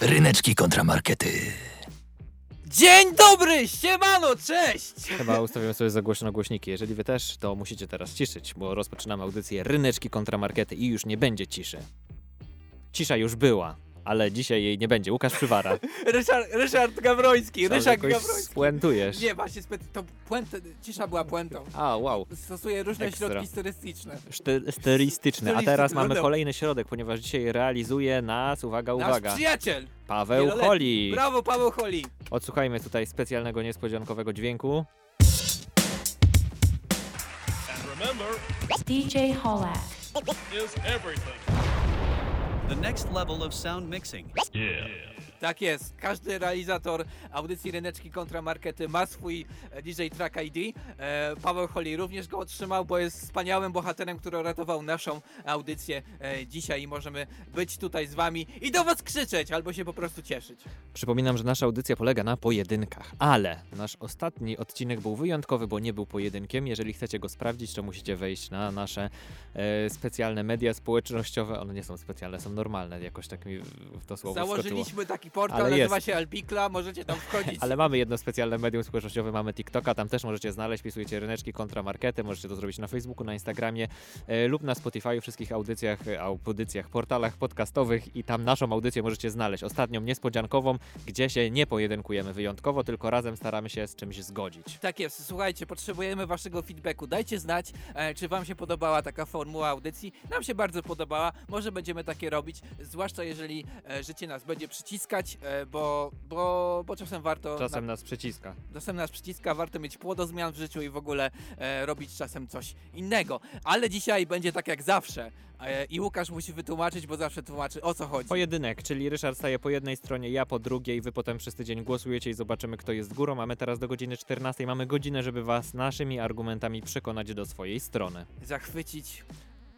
Ryneczki kontramarkety. Dzień dobry, siemano, cześć! Chyba ustawiłem sobie za głośno głośniki. Jeżeli wy też, to musicie teraz ciszyć, bo rozpoczynamy audycję Ryneczki kontramarkety i już nie będzie ciszy. Cisza już była, ale dzisiaj jej nie będzie. Łukasz Przywara. Ryszard, Ryszard Gawroński, Ale Ryszard jakoś Gawroński. spuentujesz. Nie, właśnie, to puentę, cisza była puentą. A, wow. Stosuję różne Ekstra. środki stylistyczne. Szty-. A teraz mamy kolejny środek, ponieważ dzisiaj realizuje nas, uwaga, Nasz uwaga, przyjaciel! Paweł wieloletni. Holi. Brawo, Paweł Holi! Odsłuchajmy tutaj specjalnego, niespodziankowego dźwięku. And remember, DJ Holak. is everything. The next level of sound mixing. Tak jest, każdy realizator audycji Ryneczki kontra Markety ma swój e, DJ Track ID. E, Paweł Holi również go otrzymał, bo jest wspaniałym bohaterem, który ratował naszą audycję e, dzisiaj i możemy być tutaj z wami i do was krzyczeć, albo się po prostu cieszyć. Przypominam, że nasza audycja polega na pojedynkach, ale nasz ostatni odcinek był wyjątkowy, bo nie był pojedynkiem. Jeżeli chcecie go sprawdzić, to musicie wejść na nasze specjalne media społecznościowe. One nie są specjalne, są normalne, jakoś tak mi w to słowo wskoczyło. Założyliśmy taki portal, Ale nazywa jest. się Albikla, możecie tam wchodzić. Ale mamy jedno specjalne medium społecznościowe, mamy TikToka, tam też możecie znaleźć, pisujecie ryneczki kontra markety, możecie to zrobić na Facebooku, na Instagramie e, lub na Spotify, wszystkich audycjach, e, audycjach, portalach podcastowych i tam naszą audycję możecie znaleźć. Ostatnią niespodziankową, gdzie się nie pojedynkujemy wyjątkowo, tylko razem staramy się z czymś zgodzić. Tak jest, słuchajcie, potrzebujemy waszego feedbacku. Dajcie znać, e, czy wam się podobała taka formuła audycji. Nam się bardzo podobała, może będziemy takie robić, zwłaszcza jeżeli e, życie nas będzie przyciskać, e, bo, bo, bo czasem warto... Czasem nas przyciska. Czasem nas przyciska, warto mieć płodozmian w życiu i w ogóle e, robić czasem coś innego. Ale dzisiaj będzie tak jak zawsze. E, I Łukasz musi wytłumaczyć, bo zawsze tłumaczy o co chodzi. Pojedynek, czyli Ryszard staje po jednej stronie, ja po drugiej, wy potem przez tydzień głosujecie i zobaczymy, kto jest górą. Mamy teraz do godziny 14, mamy godzinę, żeby was naszymi argumentami przekonać do swojej strony. Zachwycić,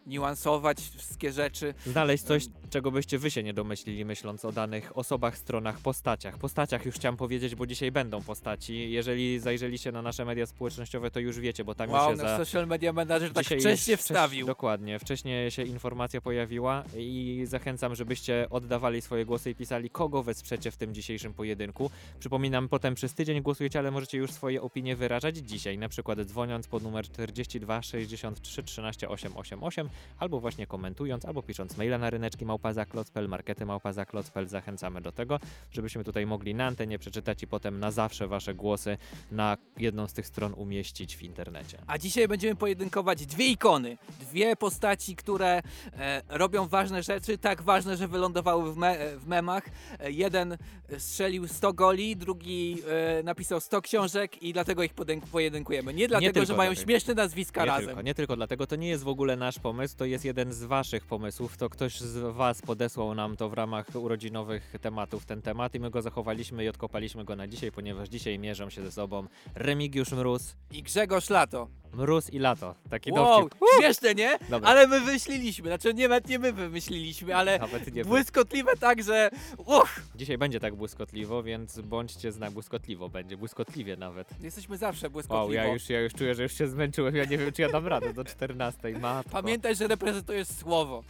niuansować wszystkie rzeczy. Znaleźć coś, czego byście wy się nie domyślili, myśląc o danych osobach, stronach, postaciach. Postaciach już chciałem powiedzieć, bo dzisiaj będą postaci. Jeżeli zajrzeliście na nasze media społecznościowe, to już wiecie, bo tam Wow, już się nasz za... social media manager tak Dzisiaj wcześnie już wcześ- wstawił. Dokładnie, wcześniej się informacja pojawiła i zachęcam, żebyście oddawali swoje głosy i pisali, kogo wesprzecie w tym dzisiejszym pojedynku. Przypominam, potem przez tydzień głosujecie, ale możecie już swoje opinie wyrażać dzisiaj, na przykład dzwoniąc pod numer 42 63 13 888 albo właśnie komentując, albo pisząc maila na ryneczki małpazaklot.pl, markety małpazaklot.pl. Zachęcamy do tego, żebyśmy tutaj mogli na antenie przeczytać i potem na zawsze wasze głosy na jedną z tych stron umieścić w internecie. A dzisiaj będziemy pojedynkować dwie ikony, dwie postaci, które e, robią ważne rzeczy, tak ważne, że wylądowały w, me, w memach. E, jeden strzelił 100 goli, drugi e, napisał 100 książek i dlatego ich pojedynkujemy. Nie dlatego, tylko że mają dlatego. śmieszne nazwiska nie razem. Tylko, nie tylko dlatego, to nie jest w ogóle nasz pomysł, to jest jeden z waszych pomysłów. To ktoś z was podesłał nam to w ramach urodzinowych tematów, ten temat i my go zachowaliśmy i odkopaliśmy go na dzisiaj, ponieważ dzisiaj mierzą się ze sobą Remigiusz Mróz, I Grzegorz Lato. Mróz i Lato. Taki Wow, dowcip. śmieszne, nie? Dobra. Ale my wymyśliliśmy, znaczy nie, nawet nie my wymyśliliśmy, ale Nawet nie błyskotliwe tak, że uch, Dzisiaj będzie tak błyskotliwo, więc bądźcie zna błyskotliwo będzie, błyskotliwie nawet. jesteśmy zawsze błyskotliwo. Wow, ja już, ja już czuję, że już się zmęczyłem, ja nie wiem, czy ja dam radę do 14. Matko. Pamiętaj, że reprezentujesz słowo.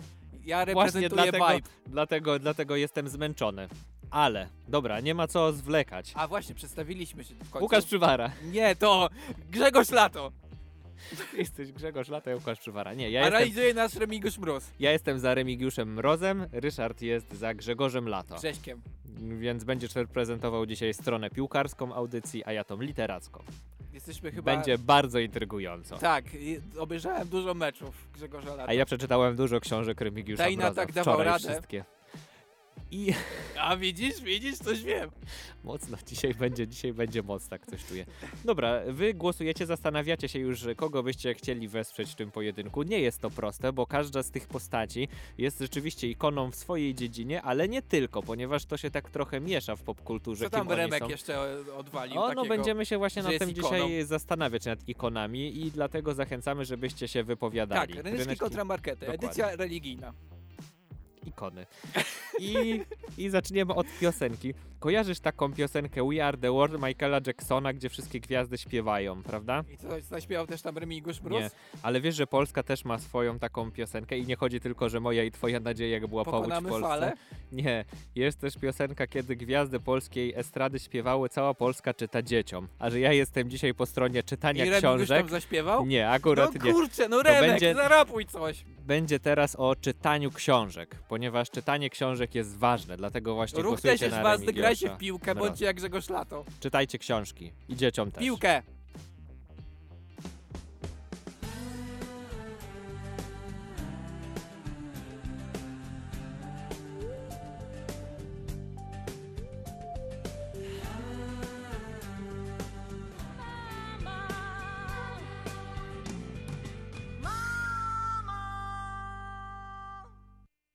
Ja Właśnie reprezentuję dlatego, vibe. dlatego, dlatego jestem zmęczony. Ale, dobra, nie ma co zwlekać. A właśnie, przedstawiliśmy się w końcu. Łukasz Przywara. Nie, to Grzegorz Lato. Jesteś Grzegorz Lata i Łukasz Przywara. Nie, ja a jestem, realizuje nas Remigiusz Mróz. ja jestem za Remigiuszem Mrozem, Ryszard jest za Grzegorzem Lato. Grześkiem. Więc będziesz reprezentował dzisiaj stronę piłkarską audycji, a ja tą literacką. Jesteśmy chyba... Będzie bardzo intrygująco. Tak, i- obejrzałem dużo meczów Grzegorza Lata. A ja przeczytałem dużo książek Remigiusza Dajna Mroza. tak dawał Wczoraj radę. wszystkie. I A widzisz, widzisz, coś wiem. mocno, dzisiaj będzie, dzisiaj będzie moc, tak coś czuję. Dobra, wy głosujecie, zastanawiacie się już, kogo byście chcieli wesprzeć w tym pojedynku. Nie jest to proste, bo każda z tych postaci jest rzeczywiście ikoną w swojej dziedzinie, ale nie tylko, ponieważ to się tak trochę miesza w popkulturze. Co tam Remek są. jeszcze odwalił O, no takiego? będziemy się właśnie nad tym ikoną. dzisiaj zastanawiać, nad ikonami i dlatego zachęcamy, żebyście się wypowiadali. Tak, ryneczki Ryneczki- kontra markety, edycja religijna. Ikony. I, I zaczniemy od piosenki. Kojarzysz taką piosenkę We Are The World Michaela Jacksona, gdzie wszystkie gwiazdy śpiewają, prawda? I co, zaśpiewał też tam Remigiusz Bruce? Nie, ale wiesz, że Polska też ma swoją taką piosenkę i nie chodzi tylko, że moja i twoja nadzieja była powódź w Pokonamy Polsce. falę? Nie, jest też piosenka, kiedy gwiazdy polskiej estrady śpiewały Cała Polska czyta dzieciom. A że ja jestem dzisiaj po stronie I czytania Remigiusz książek. tam zaśpiewał? Nie, akurat no nie. kurczę, no Remek, będzie- zarapuj coś. Będzie teraz o czytaniu książek, ponieważ czytanie książek jest ważne, dlatego właśnie Ruch głosujcie na Remigiusza. Grajcie w piłkę, Mroza. bądźcie jak Grzegorz Lato. Czytajcie książki i dzieciom też. Piłkę!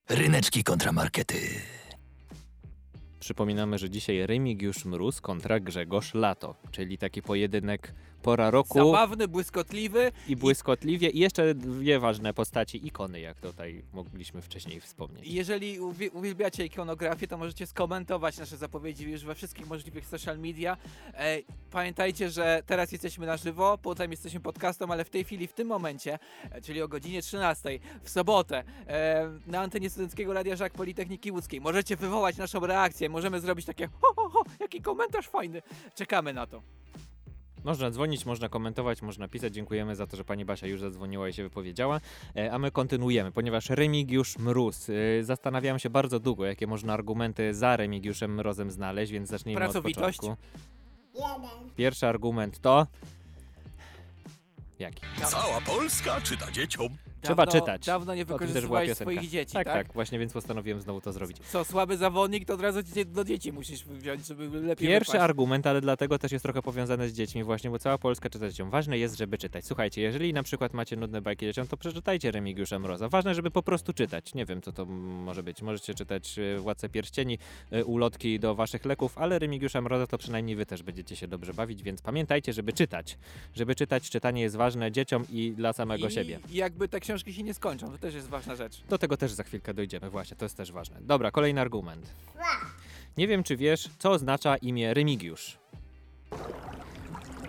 Ryneczki kontramarkety. Przypominamy, że dzisiaj Remigiusz Mróz kontra Grzegorz Lato, czyli taki pojedynek pora roku Zabawny, błyskotliwy. i błyskotliwie i jeszcze dwie ważne postaci, ikony, jak tutaj mogliśmy wcześniej wspomnieć. Jeżeli uwi- uwielbiacie ikonografię, to możecie skomentować nasze zapowiedzi już we wszystkich możliwych social media. E, pamiętajcie, że teraz jesteśmy na żywo, potem jesteśmy podcastem, ale w tej chwili, w tym momencie, e, czyli o godzinie 13 w sobotę e, na antenie Studenckiego Radia Żak Politechniki Łódzkiej możecie wywołać naszą reakcję, możemy zrobić takie ho, ho, ho, jaki komentarz fajny. Czekamy na to. Można dzwonić, można komentować, można pisać. Dziękujemy za to, że pani Basia już zadzwoniła i się wypowiedziała. E, A my kontynuujemy, ponieważ Remigiusz Mróz. e, Zastanawiałem się bardzo długo, jakie można argumenty za Remigiuszem Mrozem znaleźć, więc zacznijmy Pracowitość. od początku. Pierwszy argument to... Jaki? Cała Polska czyta dzieciom. Trzeba Dawno- czytać. Dawno nie wykorzystywałeś swoich dzieci, tak, tak? tak, właśnie więc postanowiłem znowu to zrobić. Co, słaby zawodnik, to od razu do dzieci musisz wziąć, żeby lepiej Pierwszy wypaść. argument, ale dlatego też jest trochę powiązany z dziećmi właśnie, bo cała Polska czyta dzieciom. Ważne jest, żeby czytać. Słuchajcie, jeżeli na przykład macie nudne bajki dzieciom, to przeczytajcie Remigiusza Mroza. Ważne, żeby po prostu czytać. Nie wiem, co to może być. Możecie czytać e, Władcę Pierścieni, e, ulotki do waszych leków, ale Remigiusza Mroza to przynajmniej wy też będziecie się dobrze bawić, więc pamiętajcie, żeby czytać. Żeby czytać, czytanie jest ważne dzieciom i dla samego I, siebie. Jakby te książki się nie skończą, to też jest ważna rzecz. Do tego też za chwilkę dojdziemy, właśnie, to jest też ważne. Dobra, kolejny argument. Nie wiem, czy wiesz, co oznacza imię Remigiusz.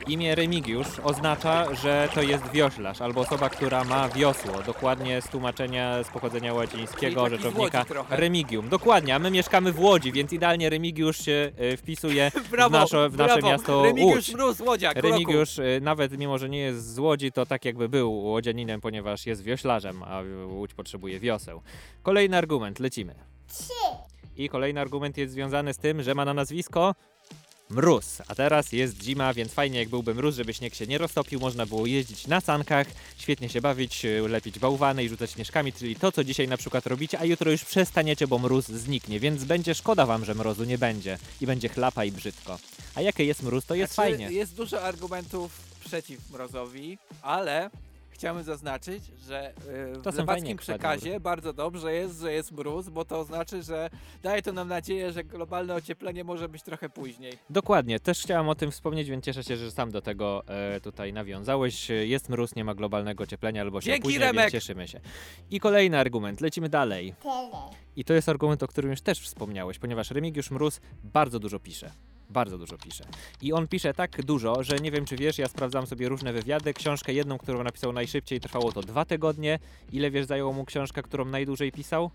Imię Remigiusz oznacza, że to jest wioślarz albo osoba, która ma wiosło. Dokładnie z tłumaczenia z pochodzenia łacińskiego Czyli taki z rzeczownika Łodzi trochę. Remigium. Dokładnie, a my mieszkamy w Łodzi, więc idealnie Remigiusz się y, wpisuje Brawo, w, naszo, w nasze brawo. miasto Remigiusz Łódź. Mróz, Łodziak, roku. Remigiusz, y, nawet mimo, że nie jest z Łodzi, to tak jakby był łodzianinem, ponieważ jest wioślarzem, a Łódź potrzebuje wioseł. Kolejny argument, lecimy. I kolejny argument jest związany z tym, że ma na nazwisko Mróz. A teraz jest zima, więc fajnie jak byłby mróz, żeby śnieg się nie roztopił, można było jeździć na sankach, świetnie się bawić, y, lepić bałwany i rzucać śnieżkami, czyli to, co dzisiaj na przykład robicie, a jutro już przestaniecie, bo mróz zniknie, więc będzie szkoda wam, że mrozu nie będzie i będzie chlapa i brzydko. A jakie jest mróz, to jest Znaczy, fajnie. Jest dużo argumentów przeciw Mrozowi, ale chciałbym zaznaczyć, że yy, w To lewackim przekazie bardzo dobrze jest, że jest mróz, bo to znaczy, że daje to nam nadzieję, że globalne ocieplenie może być trochę później. Dokładnie, też chciałam o tym wspomnieć, więc cieszę się, że sam do tego e, tutaj nawiązałeś. E, Jest mróz, nie ma globalnego ocieplenia albo się Dzięki, opóźnia, Remek! więc cieszymy się. I kolejny argument, lecimy dalej. I to jest argument, o którym już też wspomniałeś, ponieważ Remigiusz Mróz bardzo dużo pisze. Bardzo dużo pisze. I on pisze tak dużo, że nie wiem czy wiesz, ja sprawdzam sobie różne wywiady. Książkę jedną, którą napisał najszybciej, trwało to dwa tygodnie. Ile wiesz, zajęło mu książka, którą najdłużej pisał?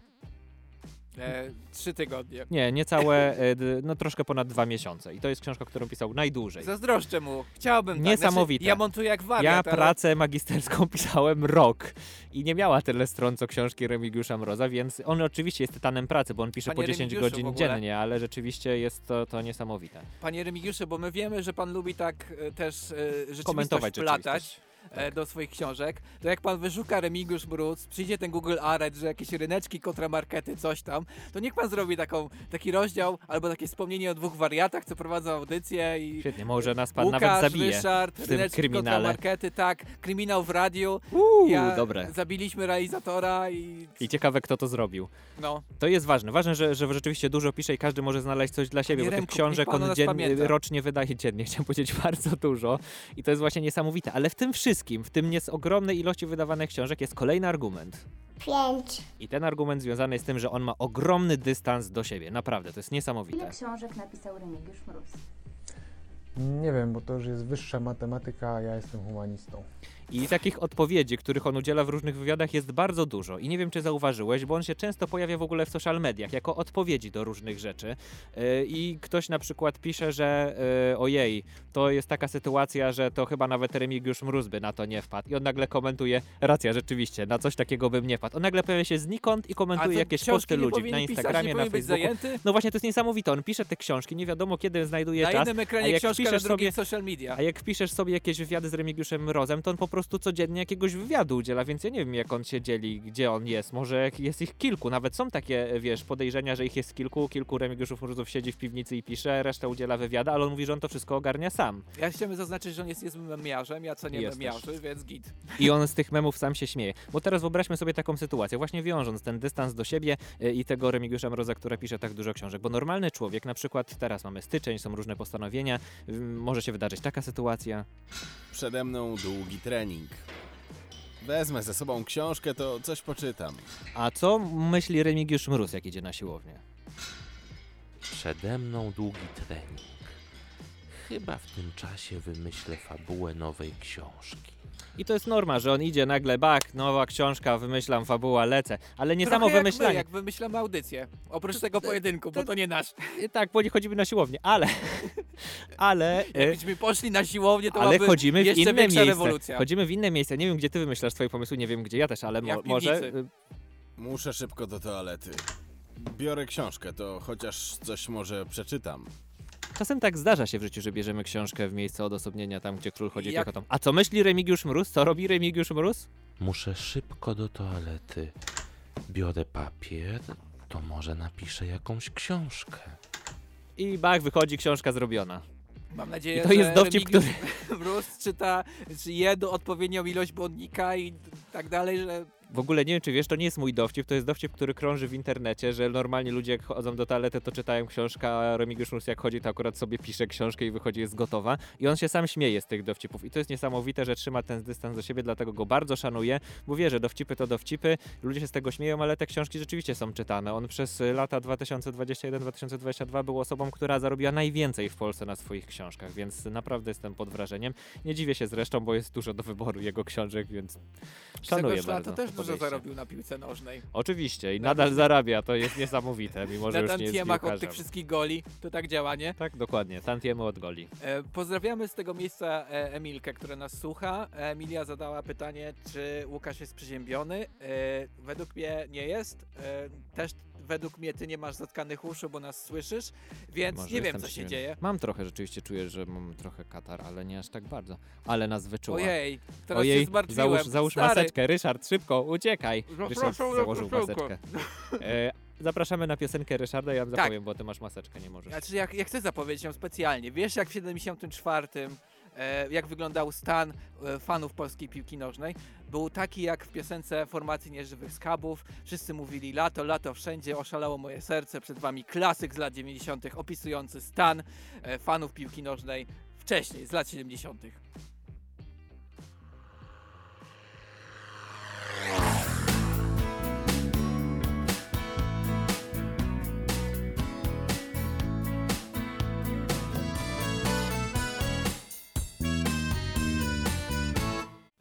E, trzy tygodnie. Nie, niecałe, e, no troszkę ponad dwa miesiące. I to jest książka, którą pisał najdłużej. Zazdroszczę mu. Chciałbym tak. Niesamowite. Znaczy, ja montuję jak Ja wariat, ale pracę magisterską pisałem rok i nie miała tyle stron co książki Remigiusza Mroza, więc on oczywiście jest tytanem pracy, bo on pisze Panie po 10 Remigiuszu, godzin dziennie, ale rzeczywiście jest to, to niesamowite. Panie Remigiuszu, bo my wiemy, że pan lubi tak e, też e, rzeczywistość Komentować rzeczywistość. Tak. do swoich książek, to jak pan wyszuka Remigiusz Mróz, przyjdzie ten Google Aret, że jakieś ryneczki, kontramarkety, coś tam, to niech pan zrobi taką, taki rozdział albo takie wspomnienie o dwóch wariatach, co prowadzą audycję i Świetnie, może nas pan Łukasz, nawet zabije. Ryszard, tym ryneczki, kontramarkety, tak, kryminał w radiu, Uuu, ja, dobre. zabiliśmy realizatora i I ciekawe, kto to zrobił. no, To jest ważne. Ważne, że, że rzeczywiście dużo pisze i każdy może znaleźć coś dla siebie, Panie bo tych książek on nas dzien... pamięta. rocznie wydaje dziennie. Chciałem powiedzieć bardzo dużo i to jest właśnie niesamowite. Ale w tym wszystkim wszystkim, w tym nie z ogromnej ilości wydawanych książek, jest kolejny argument. Pięć. I ten argument związany jest z tym, że on ma ogromny dystans do siebie. Naprawdę, to jest Ile niesamowite. książek napisał Remigiusz Mróz? Nie wiem, bo to już jest wyższa matematyka, a ja jestem humanistą. I takich odpowiedzi, których on udziela w różnych wywiadach jest bardzo dużo. I nie wiem, czy zauważyłeś, bo on się często pojawia w ogóle w social mediach jako odpowiedzi do różnych rzeczy. Yy, I ktoś na przykład pisze, że yy, ojej, to jest taka sytuacja, że to chyba nawet Remigiusz Mróz by na to nie wpadł. I on nagle komentuje, racja, rzeczywiście, na coś takiego bym nie wpadł. On nagle pojawia się znikąd i A komentuje jakieś posty ludzi na pisać, Instagramie, nie na Facebooku. No właśnie, to jest niesamowite. On pisze te książki, nie wiadomo kiedy znajduje Na czas. innym a ekranie jak książka, na wpiszesz drugim sobie- social media. A jak wpiszesz sobie jakieś wywiady z Remigiuszem Mrozem, to on po prostu codziennie jakiegoś wywiadu udziela, więc ja nie wiem jak on się dzieli, gdzie on jest. Może jest ich kilku, nawet są takie, wiesz, podejrzenia, że ich jest kilku, kilku Remigiuszów Mrozów siedzi w piwnicy i pisze, reszta udziela wywiadu, ale on mówi, że on to wszystko ogarnia sam. Ja chciałem zaznaczyć, że on jest niezłym memiarzem, ja cenię Jest memiarzy, więc git. I on z tych memów sam się śmieje. Bo teraz wyobraźmy sobie taką sytuację, właśnie wiążąc ten dystans do siebie y, i tego Remigiusza Mroza, który pisze tak dużo książek. Bo normalny człowiek, na przykład teraz mamy styczeń, są różne postanowienia, może się wydarzyć taka sytuacja, Przede mną długi trening. Wezmę ze sobą książkę, to coś poczytam. A co myśli Remigiusz Mróz, jak idzie na siłownię? Przede mną długi trening. Chyba w tym czasie wymyślę fabułę nowej książki. I to jest norma, że on idzie nagle, bak, nowa książka, wymyślam fabuła, lecę. Ale nie samo Trochę jak my, wymyślanie. jak wymyślamy audycję. Oprócz tego pojedynku, bo to nie nasz. I Tak, bo nie chodzimy na siłownię, ale... ale... e, Jakbyśmy poszli na siłownię, to ale byłaby chodzimy w jeszcze inne większa miejsce. rewolucja. Chodzimy w inne miejsce. Nie wiem, gdzie ty wymyślasz swoje pomysły, nie wiem, gdzie ja też, ale mo- może... y, Muszę szybko do toalety. Biorę książkę, to chociaż coś może przeczytam. Czasem tak zdarza się w życiu, że bierzemy książkę w miejsce odosobnienia, tam gdzie król chodzi Jak- piechotą. A co myśli Remigiusz Mróz? Co robi Remigiusz Mróz? Muszę szybko do toalety. Biorę papier, to może napiszę jakąś książkę. I bach, wychodzi, książka zrobiona. Mam nadzieję, I to że jest dowcip, Remigiusz Mróz czyta, czy je do odpowiednią ilość błonnika i tak dalej, że W ogóle nie wiem, czy wiesz, to nie jest mój dowcip, to jest dowcip, który krąży w internecie, że normalnie ludzie jak chodzą do toalety, to czytają książkę, a Remigiusz Mróz jak chodzi, to akurat sobie pisze książkę i wychodzi, jest gotowa. I on się sam śmieje z tych dowcipów. I to jest niesamowite, że trzyma ten dystans do siebie, dlatego go bardzo szanuję, bo wie, że dowcipy to dowcipy, ludzie się z tego śmieją, ale te książki rzeczywiście są czytane. On przez lata 2021-2022 był osobą, która zarobiła najwięcej w Polsce na swoich książkach, więc naprawdę jestem pod wrażeniem. Nie dziwię się zresztą, bo jest dużo do wyboru jego książek, więc szanuję bardzo. Też dużo podejście. zarobił na piłce nożnej. Oczywiście i Na nadal zarabia, to jest niesamowite, mimo że Na już nie jest tantiemach od piłkarzem. tych wszystkich goli, to tak działa, nie? Tak, dokładnie, tantiemy od goli. E, pozdrawiamy z tego miejsca e, Emilkę, która nas słucha. Emilia zadała pytanie, czy Łukasz jest przeziębiony. E, według mnie nie jest. E, też według mnie ty nie masz zatkanych uszu, bo nas słyszysz, więc Może nie wiem, co się dzieje. Mam trochę, rzeczywiście czuję, że mam trochę katar, ale nie aż tak bardzo. Ale nas wyczuła. Ojej, teraz Ojej, się zmartwiłem. załóż, załóż Stary. maseczkę, Ryszard, szybko, uciekaj. Ryszard Zapraszam na założył maseczkę. E, zapraszamy na piosenkę Ryszarda, ja wam Tak. zapowiem, bo ty masz maseczkę, nie możesz. Znaczy, jak, jak chcę zapowiedzieć ją specjalnie. Wiesz, jak w 74 e, jak wyglądał stan e, fanów polskiej piłki nożnej? Był taki jak w piosence formacji Nieżywych Skabów. Wszyscy mówili lato, lato wszędzie, oszalało moje serce. Przed wami klasyk z lat 90. opisujący stan e, fanów piłki nożnej wcześniej, z lat 70.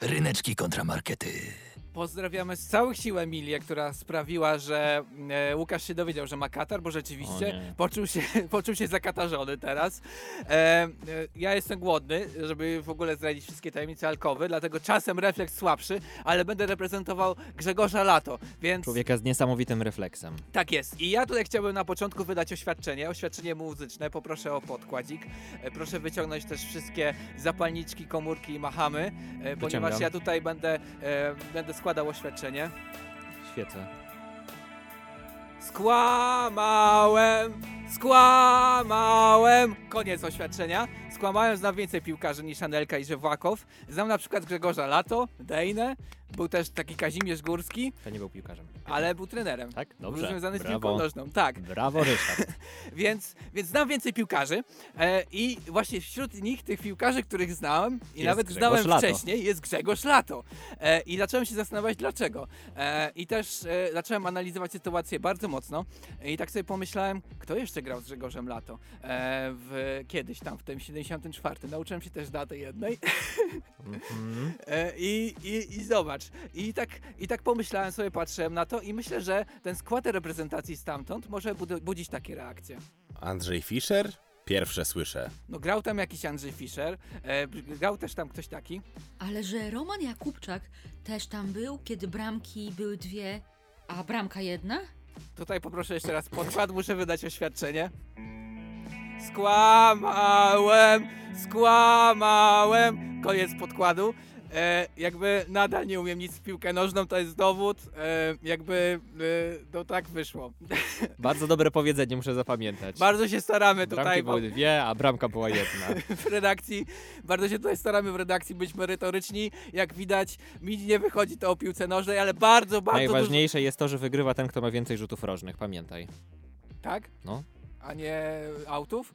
Ryneczki kontramarkety. Pozdrawiamy z całych sił Emilię, która sprawiła, że e, Łukasz się dowiedział, że ma katar, bo rzeczywiście poczuł się, poczuł się zakatarzony teraz. E, e, ja jestem głodny, żeby w ogóle zdradzić wszystkie tajemnice alkowy, dlatego czasem refleks słabszy, ale będę reprezentował Grzegorza Lato, więc Człowieka z niesamowitym refleksem. tak jest. I ja tutaj chciałbym na początku wydać oświadczenie, oświadczenie muzyczne, poproszę o podkładzik. E, proszę wyciągnąć też wszystkie zapalniczki, komórki i machamy, e, ponieważ ja tutaj będę, e, będę składał oświadczenie. Świecę. Skłamałem, skłamałem. Koniec oświadczenia. Skłamałem, znam więcej piłkarzy niż Anelka i Żewłakow. Znam na przykład Grzegorza Lato, Dejnę, Był też taki Kazimierz Górski, To nie był piłkarzem. ale był trenerem. Tak? Był Dobrze. związany z Brawo. piłką nożną. Tak. Brawo, Ryszard. Więc, więc znam więcej piłkarzy e, i właśnie wśród nich, tych piłkarzy, których znałem i Jest nawet Grzegorz znałem Lato. wcześniej, jest Grzegorz Lato. E, I zacząłem się zastanawiać dlaczego. E, I też e, zacząłem analizować sytuację bardzo mocno i tak sobie pomyślałem, kto jeszcze grał z Grzegorzem Lato e, w, kiedyś tam, w tym 74. Nauczyłem się też daty jednej. Mhm. E, I, i, I zobacz, I tak, i tak pomyślałem sobie, patrzyłem na to i myślę, że ten skład reprezentacji stamtąd może bud- budzić takie reakcje. Andrzej Fischer? Pierwsze słyszę. No grał tam jakiś Andrzej Fischer, e, grał też tam ktoś taki. Ale że Roman Jakubczak też tam był, kiedy bramki były dwie, a bramka jedna? Tutaj poproszę jeszcze raz podkład, muszę wydać oświadczenie. Skłamałem, skłamałem. Koniec podkładu. E, jakby nadal nie umiem nic w piłkę nożną, to jest dowód. E, jakby e, no tak wyszło. Bardzo dobre powiedzenie, muszę zapamiętać. Bardzo się staramy Bramki tutaj były dwie, a bramka była jedna. w redakcji. Bardzo się tutaj staramy w redakcji być merytoryczni. Jak widać, mi nie wychodzi to o piłce nożnej, ale bardzo, bardzo dużo... Najważniejsze jest to, że wygrywa ten, kto ma więcej rzutów rożnych, pamiętaj. Tak? No. A nie autów?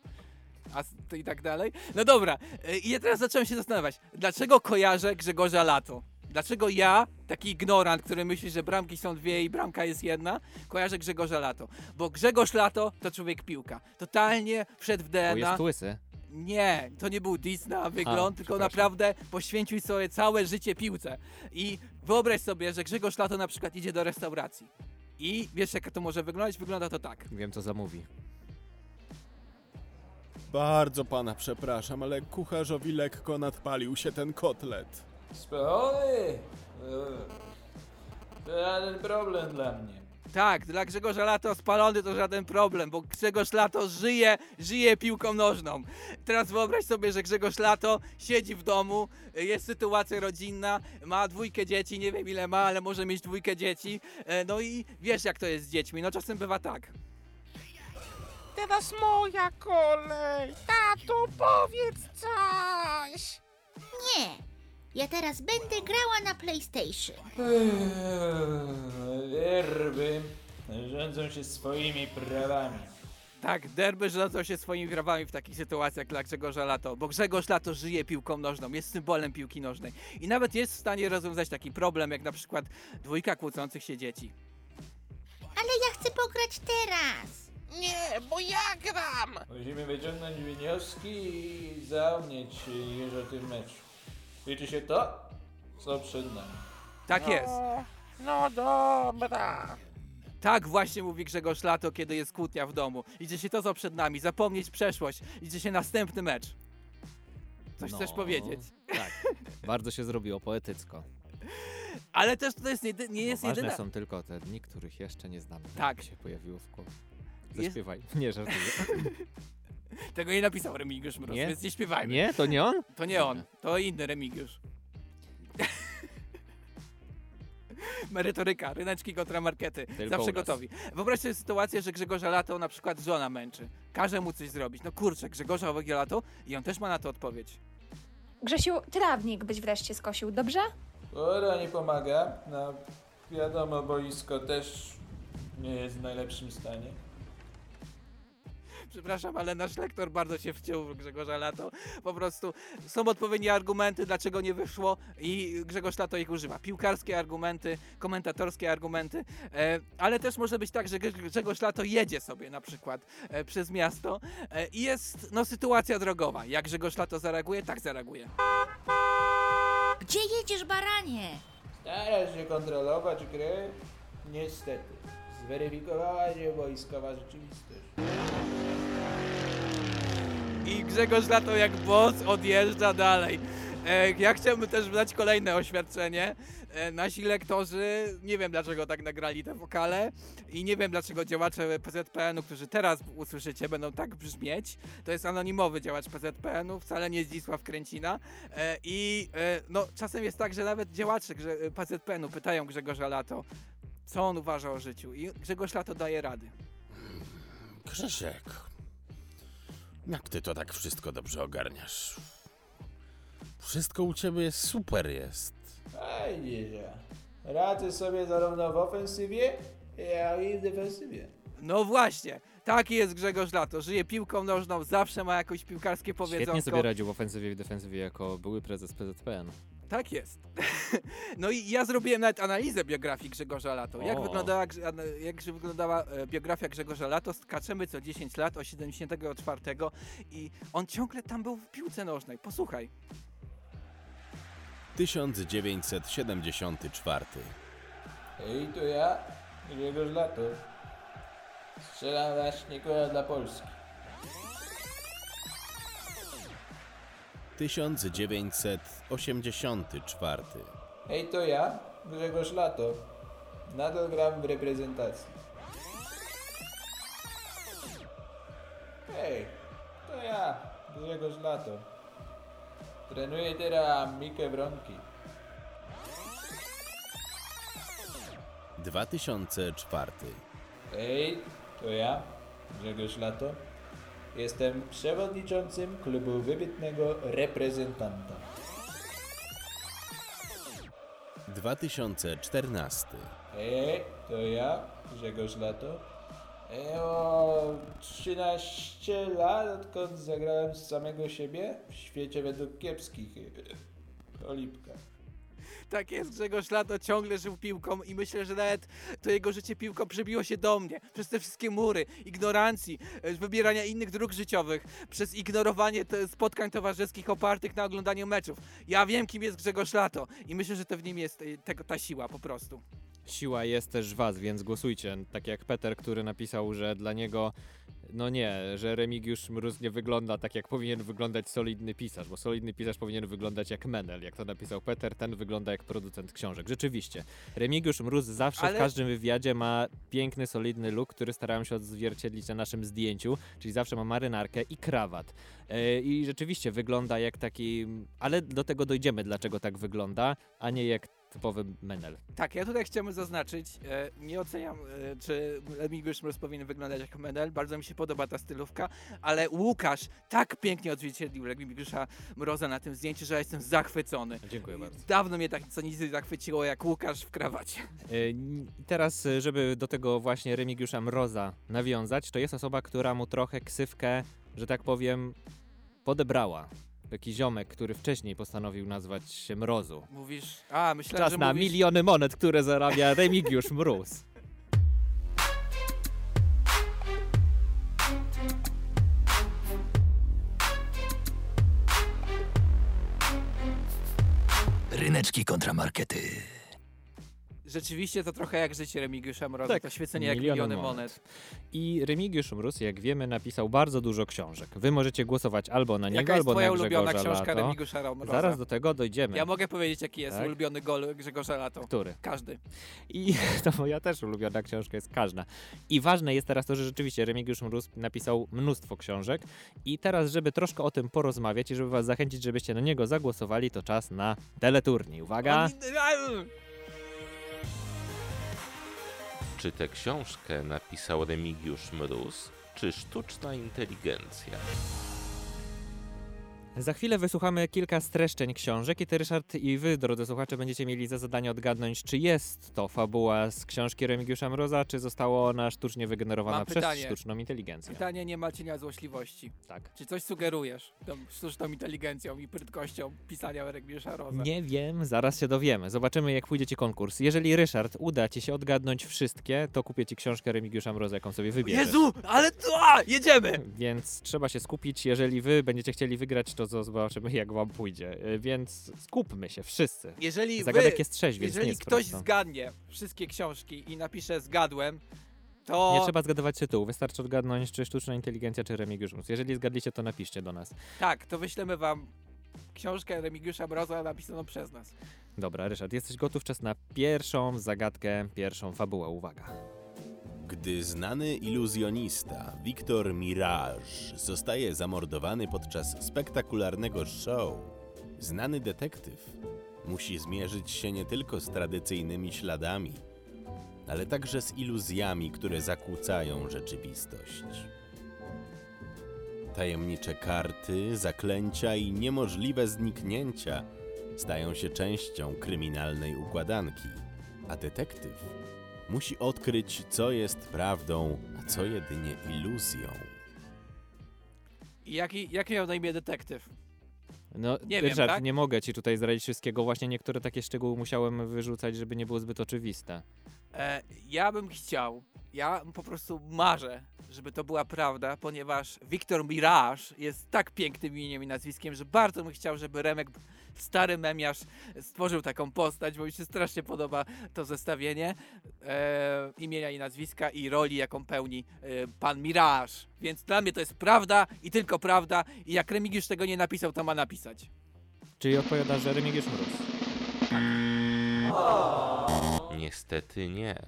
A to i tak dalej? No dobra, y, i ja teraz zacząłem się zastanawiać, dlaczego kojarzę Grzegorza Lato? Dlaczego ja, taki ignorant, który myśli, że bramki są dwie i bramka jest jedna, kojarzę Grzegorza Lato? Bo Grzegorz Lato to człowiek piłka. Totalnie wszedł w Bo DNA. jest łysy. Nie, to nie był diss na wygląd, A, tylko naprawdę poświęcił sobie całe życie piłce. I wyobraź sobie, że Grzegorz Lato na przykład idzie do restauracji. I wiesz, jak to może wyglądać? Wygląda to tak. Wiem, co zamówi. Bardzo pana przepraszam, ale kucharzowi lekko nadpalił się ten kotlet. Spalony? To żaden problem dla mnie. Tak, dla Grzegorza Lato spalony to żaden problem, bo Grzegorz Lato żyje, żyje piłką nożną. Teraz wyobraź sobie, że Grzegorz Lato siedzi w domu, jest sytuacja rodzinna, ma dwójkę dzieci, nie wiem ile ma, ale może mieć dwójkę dzieci. E, No i wiesz jak to jest z dziećmi, no czasem bywa tak. Teraz moja kolej. Tato, powiedz coś. Nie, ja teraz będę grała na PlayStation. Wierby rządzą się swoimi prawami. Tak, derby rządzą się swoimi prawami w takich sytuacjach dla Grzegorza Lato, bo Grzegorz Lato żyje piłką nożną, jest symbolem piłki nożnej i nawet jest w stanie rozwiązać taki problem, jak na przykład dwójka kłócących się dzieci. Ale ja chcę pograć teraz. Nie, bo ja gram. Musimy wyciągnąć wnioski i zapomnieć już o tym meczu. Liczy się to, co przed nami. Tak jest. No, no dobra. Tak właśnie mówi Grzegorz Lato, kiedy jest kłótnia w domu. Idzie się to, co przed nami, zapomnieć przeszłość, idzie się następny mecz. Coś No, chcesz powiedzieć. Tak. Bardzo się zrobiło poetycko. Ale też to jest nie, nie jest ważne jedyne. są tylko te dni, których jeszcze nie znamy. Tak. się pojawiło w głowie. Jest- Zaśpiewaj. Nie, żartuję. Tego nie napisał Remigiusz Mróz, Nie? więc nie śpiewajmy. Nie? To nie on? To nie on, to inny Remigiusz. Merytoryka, ryneczki kontra markety. Tylko Zawsze gotowi. Wyobraź sobie sytuację, że Grzegorza Lato na przykład żona męczy. Każe mu coś zrobić. No kurczę, Grzegorza Owegia Lato i on też ma na to odpowiedź. Grzesiu, trawnik byś wreszcie skosił, dobrze? Pora nie pomaga. No, wiadomo, boisko też nie jest w najlepszym stanie. Przepraszam, ale nasz lektor bardzo się wciął w Grzegorza Lato. Po prostu są odpowiednie argumenty, dlaczego nie wyszło i Grzegorz Lato ich używa. Piłkarskie argumenty, komentatorskie argumenty, e, ale też może być tak, że Grze- Grzegorz Lato jedzie sobie na przykład e, przez miasto e, i jest no, sytuacja drogowa. Jak Grzegorz Lato zareaguje, tak zareaguje. Gdzie jedziesz, baranie? Starasz się kontrolować grę? Niestety. Zweryfikowała się wojskowa rzeczywistość. I Grzegorz Lato jak boss odjeżdża dalej. E, ja chciałbym też dać kolejne oświadczenie. E, nasi lektorzy, nie wiem dlaczego tak nagrali te wokale i nie wiem dlaczego działacze PZPN-u, którzy teraz usłyszycie, będą tak brzmieć. To jest anonimowy działacz PZPN-u, wcale nie Zdzisław Kręcina. E, I no, czasem jest tak, że nawet działacze PZPN-u pytają Grzegorza Lato, co on uważa o życiu. I Grzegorz Lato daje rady. Grzesiek, jak ty to tak wszystko dobrze ogarniasz? Wszystko u ciebie super jest. Fajnie, że Radzę sobie zarówno w ofensywie, jak i w defensywie. No właśnie, taki jest Grzegorz Lato. Żyje piłką nożną, zawsze ma jakieś piłkarskie powiedzonko. Świetnie sobie radził w ofensywie i w defensywie jako były prezes PZPN. Tak jest. No i ja zrobiłem nawet analizę biografii Grzegorza Lato. Jak wyglądała, jak wyglądała e, biografia Grzegorza Lato? Skaczemy co 10 lat, o 74 i on ciągle tam był w piłce nożnej. Posłuchaj. 1974. Ej, to ja, Grzegorz Lato. Strzelam właśnie koła dla Polski. 1984. Ej, to ja, Grzegorz Lato. Nadal gram w reprezentacji. Ej, to ja, Grzegorz Lato. Trenuję teraz Mikę Bronki. 2004. Ej, to ja, Grzegorz Lato. Jestem przewodniczącym klubu wybitnego reprezentanta. 2014. Ej, to ja, Grzegorz Lato. Ej, o 13 lat, odkąd zagrałem z samego siebie w świecie według kiepskich. Olipka. Tak jest, Grzegorz Lato ciągle żył piłką i myślę, że nawet to jego życie piłką przybiło się do mnie. Przez te wszystkie mury, ignorancji, e, wybierania innych dróg życiowych, przez ignorowanie spotkań towarzyskich opartych na oglądaniu meczów. Ja wiem, kim jest Grzegorz Lato i myślę, że to w nim jest e, tego, ta siła po prostu. Siła jest też was, więc głosujcie. Tak jak Peter, który napisał, że dla niego, no nie, że Remigiusz Mróz nie wygląda tak, jak powinien wyglądać solidny pisarz, bo solidny pisarz powinien wyglądać jak Menel. Jak to napisał Peter, ten wygląda jak producent książek. Rzeczywiście. Remigiusz Mróz zawsze Ale- w każdym wywiadzie ma piękny, solidny look, który starałem się odzwierciedlić na naszym zdjęciu, czyli zawsze ma marynarkę i krawat. E, I rzeczywiście wygląda jak taki, ale do tego dojdziemy, dlaczego tak wygląda, a nie jak typowy Menel. Tak, ja tutaj chciałbym zaznaczyć, e, nie oceniam, e, czy Remigiusz Mróz powinien wyglądać jak Menel, bardzo mi się podoba ta stylówka, ale Łukasz tak pięknie odzwierciedlił Remigiusza Mroza na tym zdjęciu, że ja jestem zachwycony. Dziękuję bardzo. Dawno mnie tak co nic zachwyciło jak Łukasz w krawacie. E, Teraz, e, żeby do tego właśnie Remigiusza Mroza nawiązać, to jest osoba, która mu trochę ksywkę, że tak powiem, podebrała. Taki ziomek, który wcześniej postanowił nazwać się Mrozu. Mówisz, a myślałem, Czas że na mówisz... miliony monet, które zarabia Remigiusz Mróz. Ryneczki kontramarkety. Rzeczywiście to trochę jak życie Remigiusza Mroza, Tak, to świecenie jak miliony monet. monet. I Remigiusz Mróz, jak wiemy, napisał bardzo dużo książek. Wy możecie głosować albo na niego, Jaka jest albo twoja na ulubiona Grzegorza książka Lato. Remigiusza Mroza? Zaraz do tego dojdziemy. Ja mogę powiedzieć, jaki jest Tak? ulubiony gol Grzegorza Lato. Który? Każdy. I to moja też ulubiona książka jest każda. I ważne jest teraz to, że rzeczywiście Remigiusz Mróz napisał mnóstwo książek i teraz, żeby troszkę o tym porozmawiać i żeby was zachęcić, żebyście na niego zagłosowali, to czas na teleturniej. Uwaga! Czy tę książkę napisał Remigiusz Mróz, czy sztuczna inteligencja? Za chwilę wysłuchamy kilka streszczeń książek i ty, Ryszard, i wy, drodzy słuchacze, będziecie mieli za zadanie odgadnąć, czy jest to fabuła z książki Remigiusza Mroza, czy została ona sztucznie wygenerowana Mam przez pytanie. sztuczną inteligencję. Pytanie nie ma cienia złośliwości. Tak. Czy coś sugerujesz tą sztuczną inteligencją i prędkością pisania Remigiusza Roza? Nie wiem, zaraz się dowiemy. Zobaczymy, jak pójdzie ci konkurs. Jeżeli Ryszard uda ci się odgadnąć wszystkie, to kupię ci książkę Remigiusza Mroza, jaką sobie wybierzesz. Jezu, ale to, a, jedziemy! Więc trzeba się skupić. Jeżeli wy będziecie chcieli wygrać, to zo- zobaczymy, jak wam pójdzie. Y, Więc skupmy się wszyscy. Jeżeli Zagadek wy, jest nie jeżeli jest ktoś prosto. zgadnie wszystkie książki i napisze zgadłem, to... Nie trzeba zgadywać tytułu, wystarczy odgadnąć, czy sztuczna inteligencja, czy Remigiusz. Jeżeli zgadliście, to napiszcie do nas. Tak, to wyślemy wam książkę Remigiusza Mroza napisaną przez nas. Dobra, Ryszard, jesteś gotów? Czas na pierwszą zagadkę, pierwszą fabułę. Uwaga. Gdy znany iluzjonista Victor Mirage zostaje zamordowany podczas spektakularnego show, znany detektyw musi zmierzyć się nie tylko z tradycyjnymi śladami, ale także z iluzjami, które zakłócają rzeczywistość. Tajemnicze karty, zaklęcia i niemożliwe zniknięcia stają się częścią kryminalnej układanki. a detektyw musi odkryć, co jest prawdą, a co jedynie iluzją. I jaki, jaki miał na imię detektyw? No, Nie wiem, Ryszard, tak? nie mogę ci tutaj zdradzić wszystkiego. Właśnie niektóre takie szczegóły musiałem wyrzucać, żeby nie było zbyt oczywiste. E, ja bym chciał, ja po prostu marzę, żeby to była prawda, ponieważ Wiktor Mirage jest tak pięknym imieniem i nazwiskiem, że bardzo bym chciał, żeby Remek, stary memiarz, stworzył taką postać, bo mi się strasznie podoba to zestawienie e, imienia i nazwiska i roli, jaką pełni e, pan Mirage. Więc dla mnie to jest prawda i tylko prawda i jak Remigiusz tego nie napisał, to ma napisać. Czyli odpowiada, że Remigiusz Mróz. Niestety nie.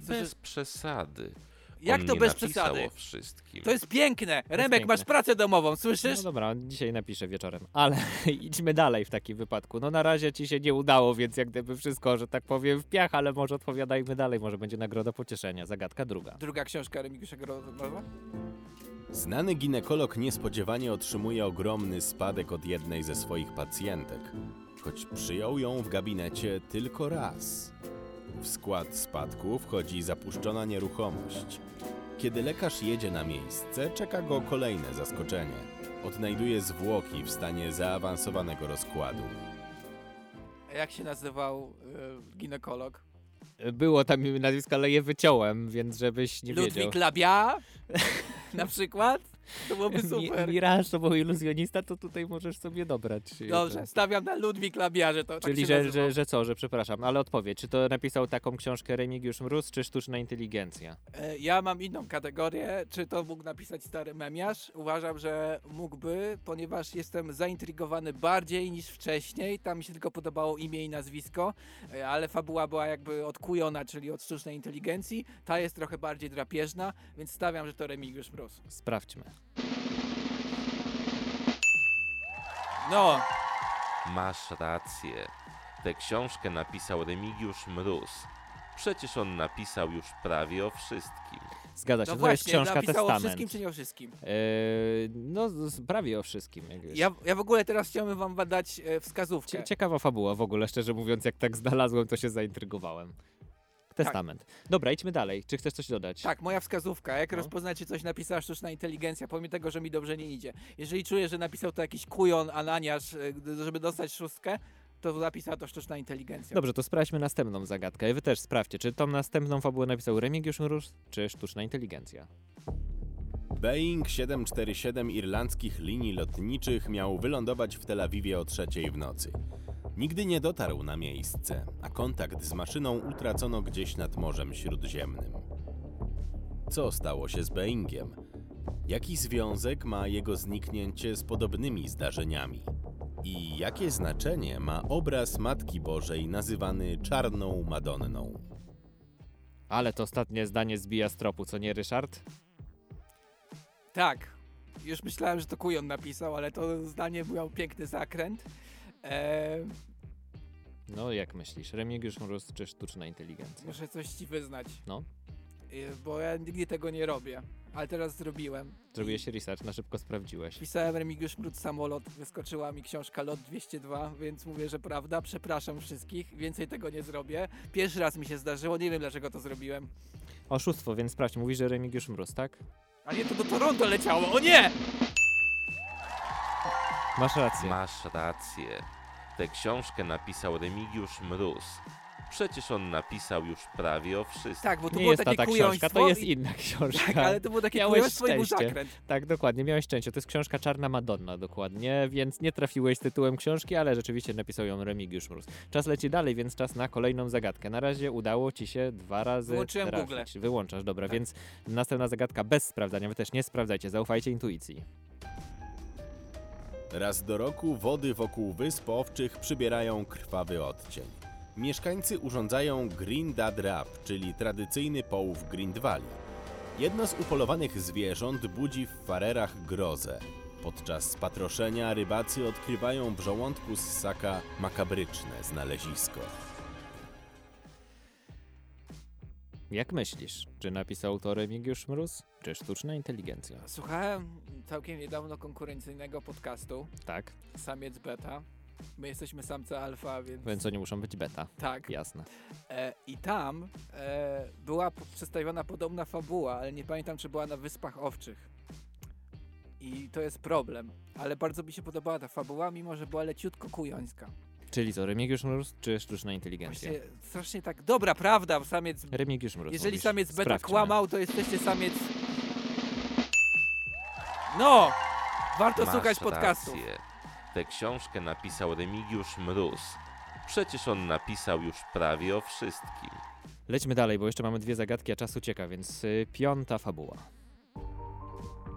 Bez przesady. Jak On to nie bez przesady? To jest piękne! Remek, piękne. masz pracę domową, słyszysz? No dobra, dzisiaj napiszę wieczorem. Ale idźmy dalej w takim wypadku. No na razie ci się nie udało, więc jak gdyby wszystko, że tak powiem, w piach, ale może odpowiadajmy dalej. Może będzie nagroda pocieszenia. Zagadka druga. Druga książka Remigiusza Grozowa? Znany ginekolog niespodziewanie otrzymuje ogromny spadek od jednej ze swoich pacjentek, choć przyjął ją w gabinecie tylko raz. W skład spadku wchodzi zapuszczona nieruchomość. Kiedy lekarz jedzie na miejsce, czeka go kolejne zaskoczenie. Odnajduje zwłoki w stanie zaawansowanego rozkładu. A jak się nazywał y, ginekolog? Było tam imię, nazwisko, ale je wyciąłem, więc żebyś nie wiedział. Ludwik Labia? na przykład? To byłoby Mi- super. Miraż to był iluzjonista, to tutaj możesz sobie dobrać. Dobrze, stawiam na Ludwik Labia, że to Czyli, tak że, że, że co, że przepraszam, ale odpowiedź, czy to napisał taką książkę Remigiusz Mróz, czy sztuczna inteligencja? E, Ja mam inną kategorię. Czy to mógł napisać stary memiarz? Uważam, że mógłby, ponieważ jestem zaintrygowany bardziej niż wcześniej. Tam mi się tylko podobało imię i nazwisko, e, ale fabuła była jakby od Kujona, czyli od sztucznej inteligencji. Ta jest trochę bardziej drapieżna, więc stawiam, że to Remigiusz Mróz. Sprawdźmy. No, Masz rację. Tę książkę napisał Remigiusz Mróz. Przecież on napisał już prawie o wszystkim. Zgadza się, no to jest właśnie, książka napisał o Testament. wszystkim czy nie o wszystkim? Eee, no, prawie o wszystkim. Ja, ja w ogóle teraz chciałbym wam dać e, wskazówkę. Cie- Ciekawa fabuła w ogóle, szczerze mówiąc, jak tak znalazłem, to się zaintrygowałem. Testament. Dobra, idźmy dalej. Czy chcesz coś dodać? Tak, moja wskazówka. Jak No. rozpoznać, czy coś napisała sztuczna inteligencja, pomimo tego, że mi dobrze nie idzie. Jeżeli czuję, że napisał to jakiś kujon, ananiasz, e, żeby dostać szóstkę, to napisała to sztuczna inteligencja. Dobrze, to sprawdźmy następną zagadkę. I wy też sprawdźcie, czy tą następną fabułę napisał Remigiusz Mróz, czy sztuczna inteligencja. Boeing 747 irlandzkich linii lotniczych miał wylądować w Tel Awiwie o trzeciej w nocy. Nigdy nie dotarł na miejsce, a kontakt z maszyną utracono gdzieś nad Morzem Śródziemnym. Co stało się z Boeingiem? Jaki związek ma jego zniknięcie z podobnymi zdarzeniami? I jakie znaczenie ma obraz Matki Bożej nazywany Czarną Madonną? Ale to ostatnie zdanie zbija z tropu, co nie, Ryszard? Tak. Już myślałem, że to kujon napisał, ale to zdanie miał piękny zakręt. E, No, jak myślisz? Remigiusz Mróz, czy sztuczna inteligencja? muszę coś ci wyznać. No. E, bo ja nigdy tego nie robię. Ale teraz zrobiłem. Zrobiłeś research, na szybko sprawdziłeś. Pisałem Remigiusz Mróz samolot, wyskoczyła mi książka Lot 202, więc mówię, że prawda. Przepraszam wszystkich, więcej tego nie zrobię. Pierwszy raz mi się zdarzyło, nie wiem dlaczego to zrobiłem. Oszustwo, więc sprawdź, mówisz, że Remigiusz Mróz, tak? A nie, to do Toronto leciało, o nie! Masz rację. Masz rację. Tę książkę napisał Remigiusz Mróz. Przecież on napisał już prawie o wszystkim. Tak, bo to Nie było jest takie ta książka, to jest inna książka. Tak, ale to było takie Miałeś szczęście. zakręt. Tak, dokładnie, miałeś szczęście. To jest książka Czarna Madonna, dokładnie, więc nie trafiłeś z tytułem książki, ale rzeczywiście napisał ją Remigiusz Mróz. Czas leci dalej, więc czas na kolejną zagadkę. Na razie udało ci się dwa razy Wyłączyłem trafić. Google. Wyłączasz, dobra, Tak. więc następna zagadka bez sprawdzania. Wy też nie sprawdzajcie, zaufajcie intuicji. Raz do roku wody wokół wysp owczych przybierają krwawy odcień. Mieszkańcy urządzają Green Dad Rap, czyli tradycyjny połów Grindwali. Jedno z upolowanych zwierząt budzi w farerach grozę. Podczas patroszenia rybacy odkrywają w żołądku ssaka makabryczne znalezisko. Jak myślisz, czy napisał to Remigiusz Mróz, czy sztuczna inteligencja? Słuchałem całkiem niedawno konkurencyjnego podcastu Tak. Samiec Beta My jesteśmy samce alfa, więc... Więc oni muszą być beta. Tak. Jasne. E, I tam e, była przedstawiona podobna fabuła, ale nie pamiętam, czy była na Wyspach Owczych. I to jest problem. Ale bardzo mi się podobała ta fabuła, mimo że była leciutko kujońska. Czyli co, Remigiusz Mróz czy sztuczna inteligencja? Właśnie strasznie tak, dobra prawda, samiec... Remigiusz Mróz Jeżeli mówisz. samiec beta Sprawdźmy. kłamał, to jesteście samiec... No! Warto Masz słuchać podcastów. Rację. Tę książkę napisał Remigiusz Mróz. Przecież on napisał już prawie o wszystkim. Lećmy dalej, bo jeszcze mamy dwie zagadki, a czas ucieka, więc y, piąta fabuła.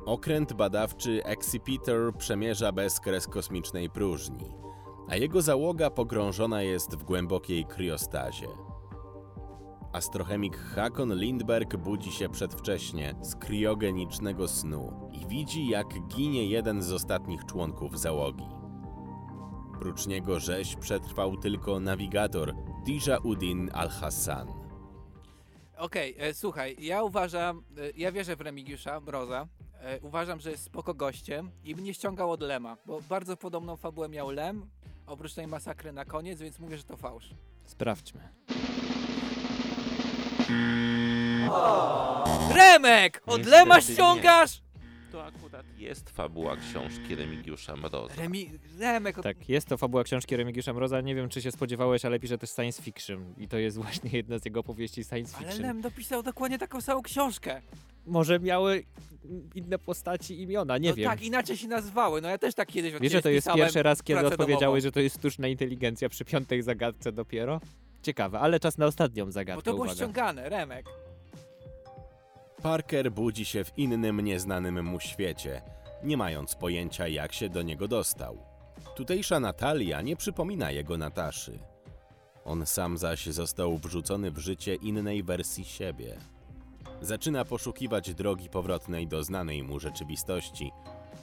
Okręt badawczy Excipeter przemierza bezkres kosmicznej próżni, a jego załoga pogrążona jest w głębokiej kriostazie. Astrochemik Hakon Lindberg budzi się przedwcześnie z kriogenicznego snu i widzi, jak ginie jeden z ostatnich członków załogi. Prócz niego rzeź przetrwał tylko nawigator Dijauddin al-Hassan. Okej, e, słuchaj, ja uważam, e, ja wierzę w Remigiusza Mroza. E, uważam, że jest spoko gościem i mnie ściągał od Lema, bo bardzo podobną fabułę miał Lem, oprócz tej masakry na koniec, więc mówię, że to fałsz. Sprawdźmy. Remek! Od Niestety Lema nie. ściągasz! To akurat jest fabuła książki Remigiusza Mroza. Remi... Remek. Tak, jest to fabuła książki Remigiusza Mroza. Nie wiem, czy się spodziewałeś, ale pisze też science fiction. I to jest właśnie jedna z jego opowieści science ale fiction. Lem dopisał dokładnie taką samą książkę. Może miały inne postaci i imiona, nie no wiem. tak, inaczej się nazywały. No ja też tak kiedyś Wiesz, że to jest pierwszy raz, kiedy domową. że to jest sztuczna inteligencja przy piątej zagadce dopiero? Ciekawe, ale czas na ostatnią zagadkę, Bo to było uwaga. ściągane, Remek. Parker budzi się w innym, nieznanym mu świecie, nie mając pojęcia, jak się do niego dostał. Tutejsza Natalia nie przypomina jego Nataszy. On sam zaś został wrzucony w życie innej wersji siebie. Zaczyna poszukiwać drogi powrotnej do znanej mu rzeczywistości,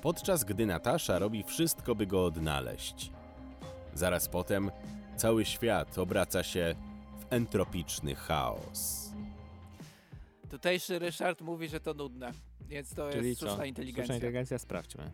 podczas gdy Natasza robi wszystko, by go odnaleźć. Zaraz potem cały świat obraca się w entropiczny chaos. Tutejszy Ryszard mówi, że to nudne. Więc to Czyli jest co? sztuczna inteligencja. Sztuczna inteligencja, sprawdźmy.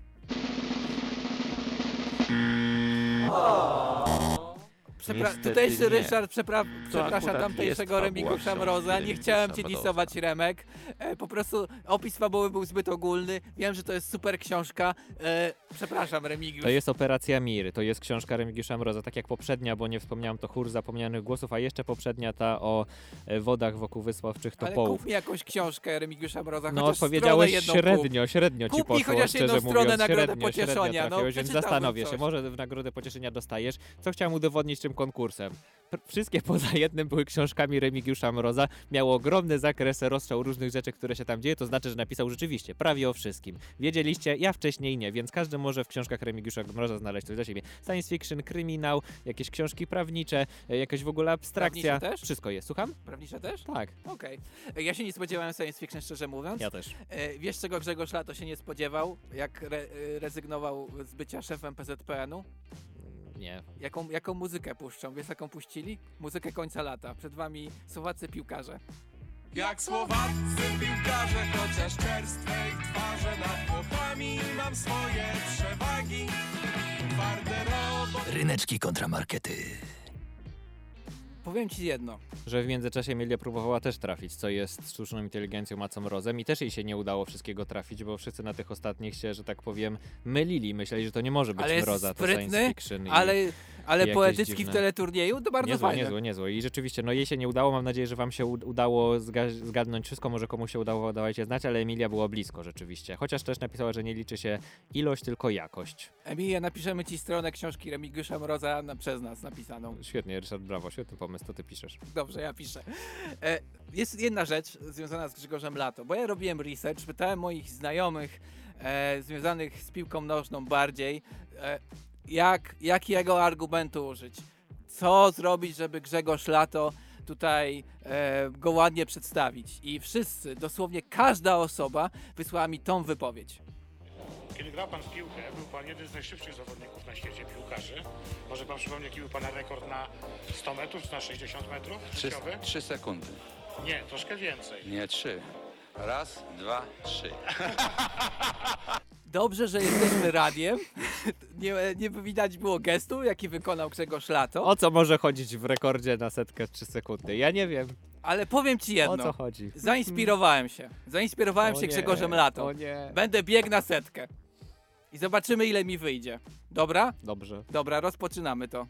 Przepra- Niestety tutejszy nie. Ryszard przepra- To przeprasza akurat tamtejszego Remigiusza Mroza. Nie chciałem cię disować, Remek. E, po prostu opis fabuły był zbyt ogólny. Wiem, że to jest super książka. E, przepraszam, Remigiusz. To jest Operacja Mir, to jest książka Remigiusza Mroza, tak jak poprzednia, bo nie wspomniałem, to Chór Zapomnianych Głosów, a jeszcze poprzednia ta o e, wodach wokół Wysławczych Ale Topołów. kup mi jakąś książkę Remigiusza Mroza, No chociaż stronę jedną średnio, średnio ci Kup mi poszło, chociaż szczerze jedną stronę mówiąc, Nagrodę średnio, Pocieszenia, średnio no, więc zastanowię się, może w Nagrodę Pocieszenia dostajesz. Co chciałem udowodnić konkursem? Wszystkie poza jednym były książkami Remigiusza Mroza, miało ogromny zakres rozstrzał różnych rzeczy, które się tam dzieje, to znaczy, że napisał rzeczywiście prawie o wszystkim. Wiedzieliście, ja wcześniej nie, więc każdy może w książkach Remigiusza Mroza znaleźć coś dla siebie. Science fiction, kryminał, jakieś książki prawnicze, e, jakaś w ogóle abstrakcja. Prawnicze też? Wszystko jest, słucham? Prawnicze też? Tak. Okej. E, Ja się nie spodziewałem science fiction, szczerze mówiąc. Ja też. E, Wiesz, czego Grzegorz Lato się nie spodziewał, jak re, rezygnował z bycia szefem PZPN-u? Nie. Jaką, jaką muzykę puszczą? Wiesz, jaką puścili? Muzykę końca lata. Przed wami Słowacy piłkarze. Jak słowaccy piłkarze, chociaż czerstwej twarze nad chłopami mam swoje przewagi. Twarde roboty. Ryneczki kontramarkety. Powiem ci jedno. Że w międzyczasie Emilia próbowała też trafić, co jest sztuczną inteligencją Macą Rozem i też jej się nie udało wszystkiego trafić, bo wszyscy na tych ostatnich się, że tak powiem, mylili. Myśleli, że to nie może być Ale Mroza, to science sprytny, fiction. i- ale, ale i jakieś poetycki w dziwne- teleturnieju to bardzo niezłe, fajne. Niezłe, niezłe. I rzeczywiście, no jej się nie udało. Mam nadzieję, że wam się udało zga- zgadnąć wszystko. Może komuś się udało, dawajcie znać, ale Emilia była blisko rzeczywiście. Chociaż też napisała, że nie liczy się ilość, tylko jakość. Emilia, napiszemy ci stronę książki Remigiusza Mroza na, przez nas napisaną. Świetnie, Ryszard, brawo, świetny pomysł, to ty piszesz. Dobrze, ja piszę. E, jest jedna rzecz związana z Grzegorzem Lato, bo ja robiłem research, pytałem moich znajomych e, związanych z piłką nożną bardziej, e, jak, jakiego argumentu użyć. Co zrobić, żeby Grzegorz Lato tutaj e, go ładnie przedstawić. I wszyscy, dosłownie każda osoba wysłała mi tą wypowiedź. Kiedy grał pan w piłkę, był pan jeden z najszybszych zawodników na świecie piłkarzy. Może pan przypomnieć, jaki był pana rekord na 100 metrów czy na 60 metrów? Trzy, życiowy? trzy sekundy. Nie, troszkę więcej. Nie trzy. Raz, dwa, trzy. Dobrze, że jesteśmy radiem, nie, nie widać było gestu, jaki wykonał Grzegorz Lato. O co może chodzić w rekordzie na setkę 3 sekundy? Ja nie wiem. Ale powiem ci jedno. O co chodzi? Zainspirowałem się. Zainspirowałem O się nie, Grzegorzem Lato. o nie. Będę biegł na setkę. I zobaczymy, ile mi wyjdzie. Dobra? Dobrze. Dobra, rozpoczynamy to.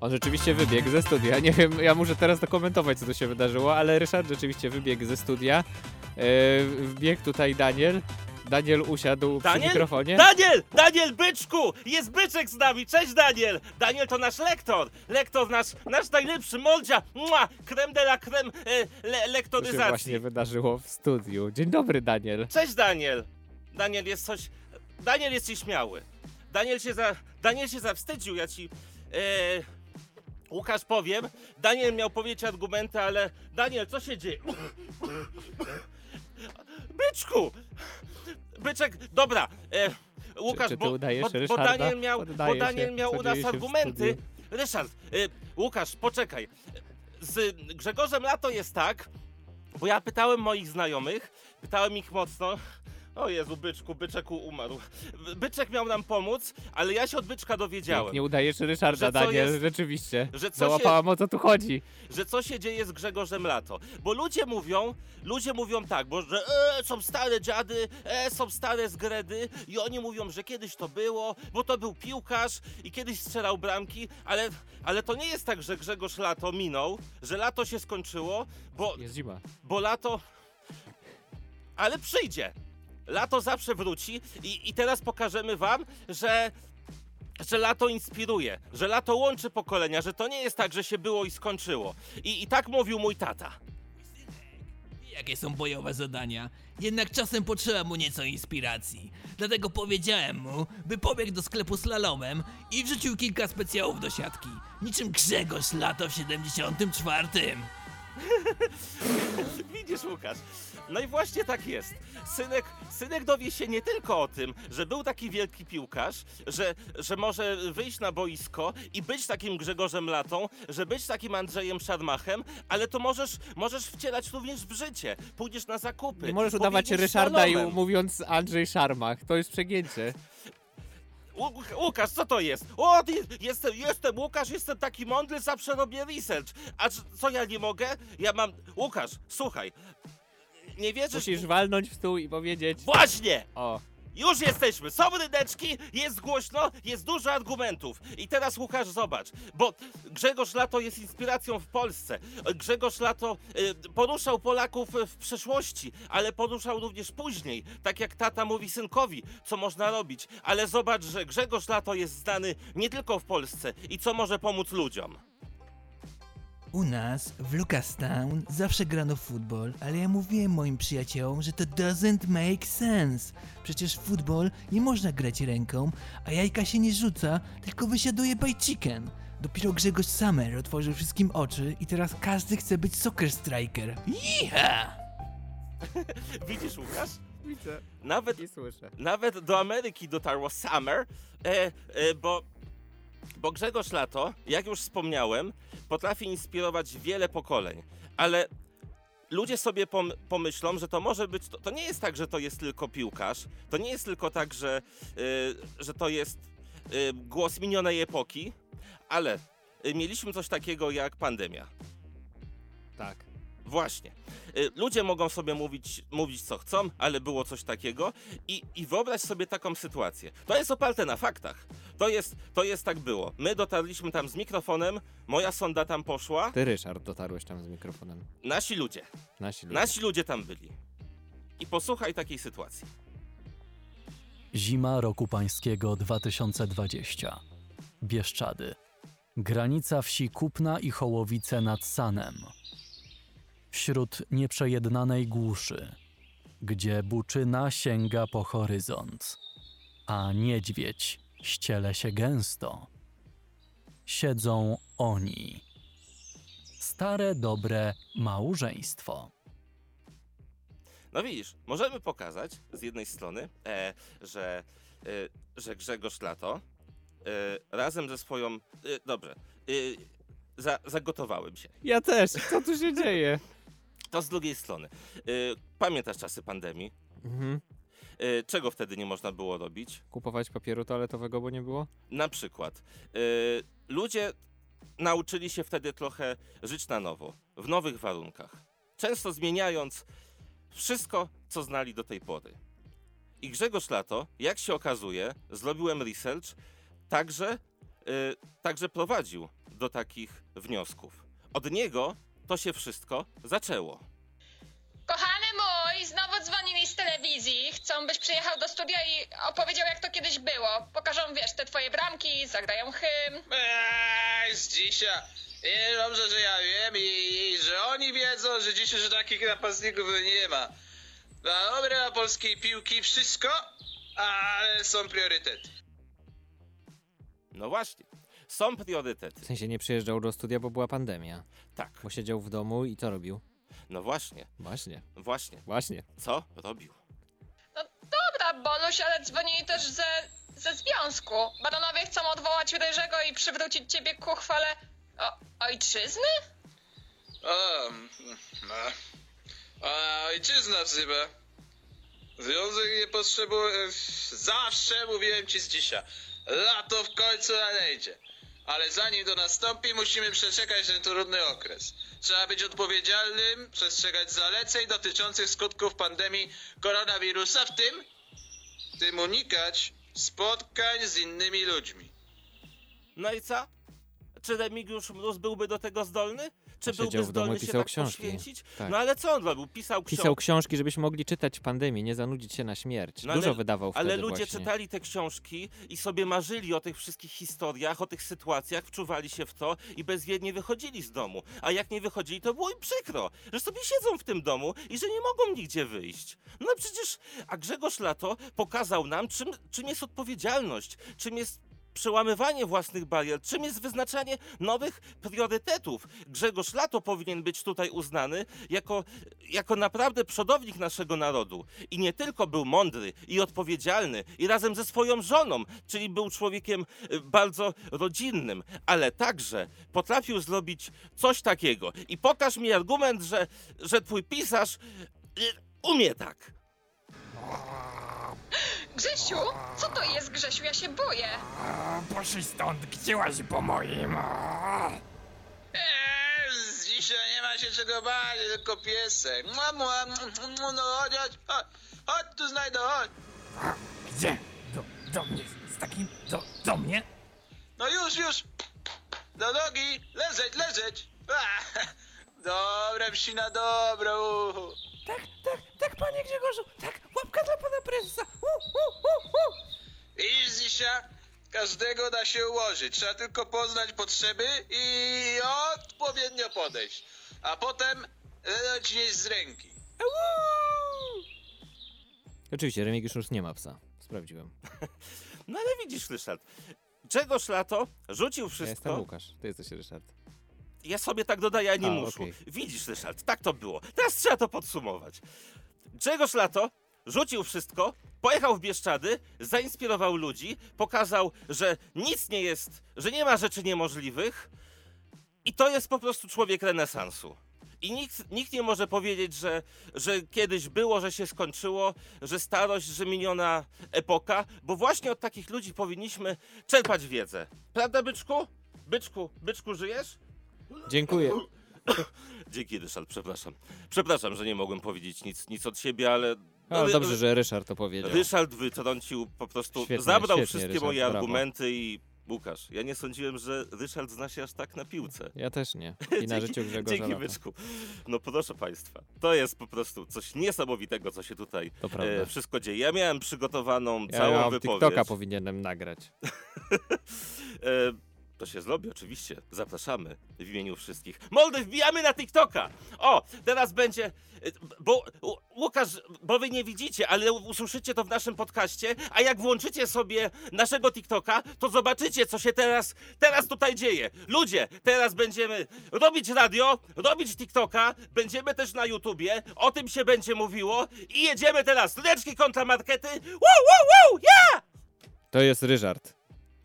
On rzeczywiście wybiegł ze studia. Nie wiem, ja muszę teraz dokumentować, co tu się wydarzyło, ale Ryszard rzeczywiście wybiegł ze studia. Yy, wbiegł tutaj Daniel. Daniel usiadł przy Daniel? mikrofonie. Daniel! Daniel, byczku! Jest byczek z nami! Cześć, Daniel! Daniel to nasz lektor! Lektor nasz, nasz najlepszy, Moldzia! Mua! Creme de la creme e, le, Co się lektoryzacji! właśnie wydarzyło w studiu. Dzień dobry, Daniel. Cześć, Daniel! Daniel jest coś... Daniel jest nieśmiały. Daniel się za... Daniel się zawstydził, ja ci... E, Łukasz powiem. Daniel miał powiedzieć argumenty, ale... Daniel, co się dzieje? Byczku! Byczek, dobra. E, Łukasz, czy ty bo, udajesz bo, bo? Daniel miał, bo Daniel się, miał u nas argumenty. Ryszard, e, Łukasz, poczekaj. Z Grzegorzem Lato jest tak, bo ja pytałem moich znajomych, pytałem ich mocno. O Jezu, byczku, byczek umarł. Byczek miał nam pomóc, ale ja się od byczka dowiedziałem. Nie udajesz Ryszarda, Że Daniel, jest- rzeczywiście. że co Załapałam o co tu chodzi. że co się dzieje z Grzegorzem Lato. Bo ludzie mówią, ludzie mówią tak, bo że e, są stare dziady, e, są stare zgredy i oni mówią, że kiedyś to było, bo to był piłkarz i kiedyś strzelał bramki, ale, ale to nie jest tak, że Grzegorz Lato minął, że lato się skończyło, bo, Jest zima. bo lato... Ale przyjdzie. Lato zawsze wróci i, i teraz pokażemy wam, że że lato inspiruje, że lato łączy pokolenia, że to nie jest tak, że się było i skończyło. I, i tak mówił mój tata. Jakie są bojowe zadania? Jednak czasem potrzeba mu nieco inspiracji. Dlatego powiedziałem mu, by pobiegł do sklepu slalomem i wrzucił kilka specjałów do siatki. Niczym Grzegorz lato w 74. Widzisz, Łukasz? No i właśnie tak jest. Synek, synek dowie się nie tylko o tym, że był taki wielki piłkarz, że, że może wyjść na boisko i być takim Grzegorzem Latą, że być takim Andrzejem Szarmachem, ale to możesz, możesz wcielać również w życie. Pójdziesz na zakupy. Nie możesz udawać Ryszarda i mówiąc Andrzej Szarmach. To jest przegięcie. Łu- Łukasz, co to jest? O, ty- jestem, jestem Łukasz, jestem taki mądry, zawsze robię research. A co ja nie mogę? Ja mam... Łukasz, słuchaj. Nie wierzysz... Musisz walnąć w stół i powiedzieć... Właśnie! O. Już jesteśmy, są ryneczki, jest głośno, jest dużo argumentów. I teraz Łukasz zobacz, bo Grzegorz Lato jest inspiracją w Polsce. Grzegorz Lato y, poruszał Polaków w przeszłości, ale poruszał również później. Tak jak tata mówi synkowi, co można robić. Ale zobacz, że Grzegorz Lato jest znany nie tylko w Polsce i co może pomóc ludziom. U nas, w Lucastown, zawsze grano w futbol, ale ja mówiłem moim przyjaciołom, że to doesn't make sense. Przecież w futbol nie można grać ręką, a jajka się nie rzuca, tylko wysiaduje by chicken. Dopiero Grzegorz Summer otworzył wszystkim oczy i teraz każdy chce być soccer striker. Jiha! Widzisz, Łukasz? Widzę. Nawet, I słyszę. nawet do Ameryki dotarło Summer, e, e, bo, bo Grzegorz Lato, jak już wspomniałem, potrafi inspirować wiele pokoleń, ale ludzie sobie pom pomyślą, że to może być, to, to nie jest tak, że to jest tylko piłkarz, to nie jest tylko tak, że, e, że to jest e, głos minionej epoki, ale e, mieliśmy coś takiego jak pandemia. Tak. Właśnie. Y, Ludzie mogą sobie mówić, mówić co chcą, ale było coś takiego i, i wyobraź sobie taką sytuację. To jest oparte na faktach. To jest, to jest tak było. My dotarliśmy tam z mikrofonem, moja sonda tam poszła, Ty, Ryszard, dotarłeś tam z mikrofonem. nasi ludzie, Nasi ludzie. nasi ludzie tam byli. I posłuchaj takiej sytuacji. Zima roku pańskiego 2020. Bieszczady. Granica wsi Kupna i Hołowice nad Sanem. Wśród nieprzejednanej głuszy, gdzie buczyna sięga po horyzont, a niedźwiedź ściele się gęsto, siedzą oni. Stare, dobre małżeństwo. No widzisz, możemy pokazać z jednej strony, e, że, e, że Grzegorz Lato e, razem ze swoją... E, dobrze, e, za, zagotowałem się. Ja też. Co tu się dzieje? To z drugiej strony. Y, pamiętasz czasy pandemii? Mhm. E, czego wtedy nie można było robić? Kupować papieru toaletowego, bo nie było? Na przykład, e, ludzie nauczyli się wtedy trochę żyć na nowo, w nowych warunkach, często zmieniając wszystko, co znali do tej pory. I Grzegorz Lato, jak się okazuje, zrobiłem research, także, e, także prowadził do takich wniosków. Od niego to się wszystko zaczęło. Kochany mój, znowu dzwonili z telewizji. Chcą, byś przyjechał do studia i opowiedział, jak to kiedyś było. Pokażą, wiesz, te twoje bramki, zagrają hymn. Eee, z dzisiaj. I dobrze, że ja wiem i, i że oni wiedzą, że dzisiaj że takich napastników nie ma. Dla dobra polskiej piłki wszystko, ale są priorytety. No właśnie, są priorytety. W sensie nie przyjeżdżał do studia, bo była pandemia. Tak. Bo siedział w domu i co robił? No właśnie, Właśnie. właśnie. Właśnie. Co robił? No dobra, Boluś, ale dzwonili też ze, ze związku. Baronowie chcą odwołać Ryżego i przywrócić ciebie ku chwale o, ojczyzny? Mm, no. A ojczyzna wzywa. Związek nie potrzebuje... Zawsze mówiłem ci z dzisiaj. Lato w końcu nadejdzie. Ale zanim to nastąpi, musimy przeczekać ten trudny okres. Trzeba być odpowiedzialnym, przestrzegać zaleceń dotyczących skutków pandemii koronawirusa, w tym, w tym unikać spotkań z innymi ludźmi. No i co? Czy Remigiusz Mróz byłby do tego zdolny? Czy Siedział byłby w domu zdolny się tak książki. poświęcić? Tak. No ale co on robił? Pisał książki. Pisał książki, żebyśmy mogli czytać w pandemii, nie zanudzić się na śmierć. No Dużo ale- wydawał wtedy Ale ludzie właśnie. czytali te książki i sobie marzyli o tych wszystkich historiach, o tych sytuacjach, wczuwali się w to i bezwiednie wychodzili z domu. A jak nie wychodzili, to było im przykro, że sobie siedzą w tym domu i że nie mogą nigdzie wyjść. No przecież, a Grzegorz Lato pokazał nam, czym, czym jest odpowiedzialność, czym jest przełamywanie własnych barier, czym jest wyznaczanie nowych priorytetów. Grzegorz Lato powinien być tutaj uznany jako, jako naprawdę przodownik naszego narodu. I nie tylko był mądry i odpowiedzialny i razem ze swoją żoną, czyli był człowiekiem y, bardzo rodzinnym, ale także potrafił zrobić coś takiego. I pokaż mi argument, że, że twój pisarz y, umie tak. Grzesiu, co to jest, Grzesiu? Ja się boję. Poszli stąd, gdzie łazi po moim? Eee, z dzisiaj nie ma się czego bać, tylko piesek. Mua, mua, mua, no chodź, chodź, chodź, chodź tu znajdę, chodź. Gdzie? Do, do mnie, z takim, do, do mnie? No już, już. Do nogi, leżeć, leżeć. Dobre, psina, dobra. uhu. Tak, tak, tak, panie Grzegorzu, tak, łapka dla pana prezesa. Uh, uh, uh, uh. Iż dzisiaj każdego da się ułożyć. Trzeba tylko poznać potrzeby i odpowiednio podejść. A potem jeść z ręki. Oczywiście, Remigiusz już nie ma psa. Sprawdziłem. No ale widzisz, Ryszard, Grzegorz Lato rzucił Ja wszystko. jestem Łukasz, ty jesteś Ryszard. Ja sobie tak dodaję, a nie A, muszę. okej. Widzisz, Ryszard, tak to było. Teraz trzeba to podsumować. Grzegorz Lato rzucił wszystko, pojechał w Bieszczady, zainspirował ludzi, pokazał, że nic nie jest, że nie ma rzeczy niemożliwych i to jest po prostu człowiek renesansu. I nikt, nikt nie może powiedzieć, że, że kiedyś było, że się skończyło, że starość, że miniona epoka, bo właśnie od takich ludzi powinniśmy czerpać wiedzę. Prawda, byczku? Byczku, byczku, żyjesz? Dziękuję. Dzięki, Ryszard, przepraszam. Przepraszam, że nie mogłem powiedzieć nic, nic od siebie, ale... Ale Ry- dobrze, że Ryszard to powiedział. Ryszard wytrącił po prostu, Świetnie, zabrał świetnie, wszystkie Ryszard, moje brawo. argumenty i... Łukasz, ja nie sądziłem, że Ryszard zna się aż tak na piłce. Ja też nie. I na życiu Grzegorza Dzięki, Lata. Byczku. No proszę Państwa, to jest po prostu coś niesamowitego, co się tutaj e, wszystko dzieje. Ja miałem przygotowaną Ja całą wypowiedź. TikToka powinienem nagrać. E, to się zrobi, oczywiście. Zapraszamy w imieniu wszystkich. Moldy, wbijamy na TikToka! O, teraz będzie. e, Bo Łukasz, bo wy nie widzicie, ale usłyszycie to w naszym podcaście, a jak włączycie sobie naszego TikToka, to zobaczycie, co się teraz, teraz tutaj dzieje. Ludzie, teraz będziemy robić radio, robić TikToka, będziemy też na YouTubie, o tym się będzie mówiło i jedziemy teraz. Leczki kontra markety. Wow, wow, wow, yeah! To jest Ryszard.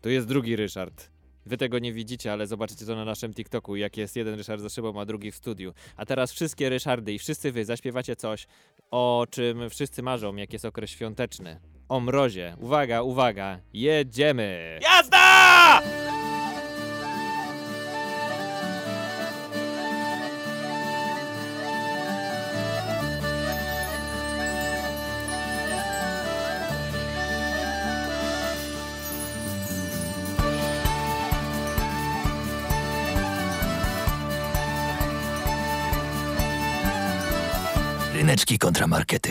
To jest drugi Ryszard. Wy tego nie widzicie, ale zobaczycie to na naszym TikToku, jak jest jeden Ryszard za szybą, a drugi w studiu. A teraz wszystkie Ryszardy i wszyscy wy zaśpiewacie coś, o czym wszyscy marzą, jak jest okres świąteczny. O mrozie. Uwaga, uwaga, jedziemy! Jazda! Ryneczki kontramarkety.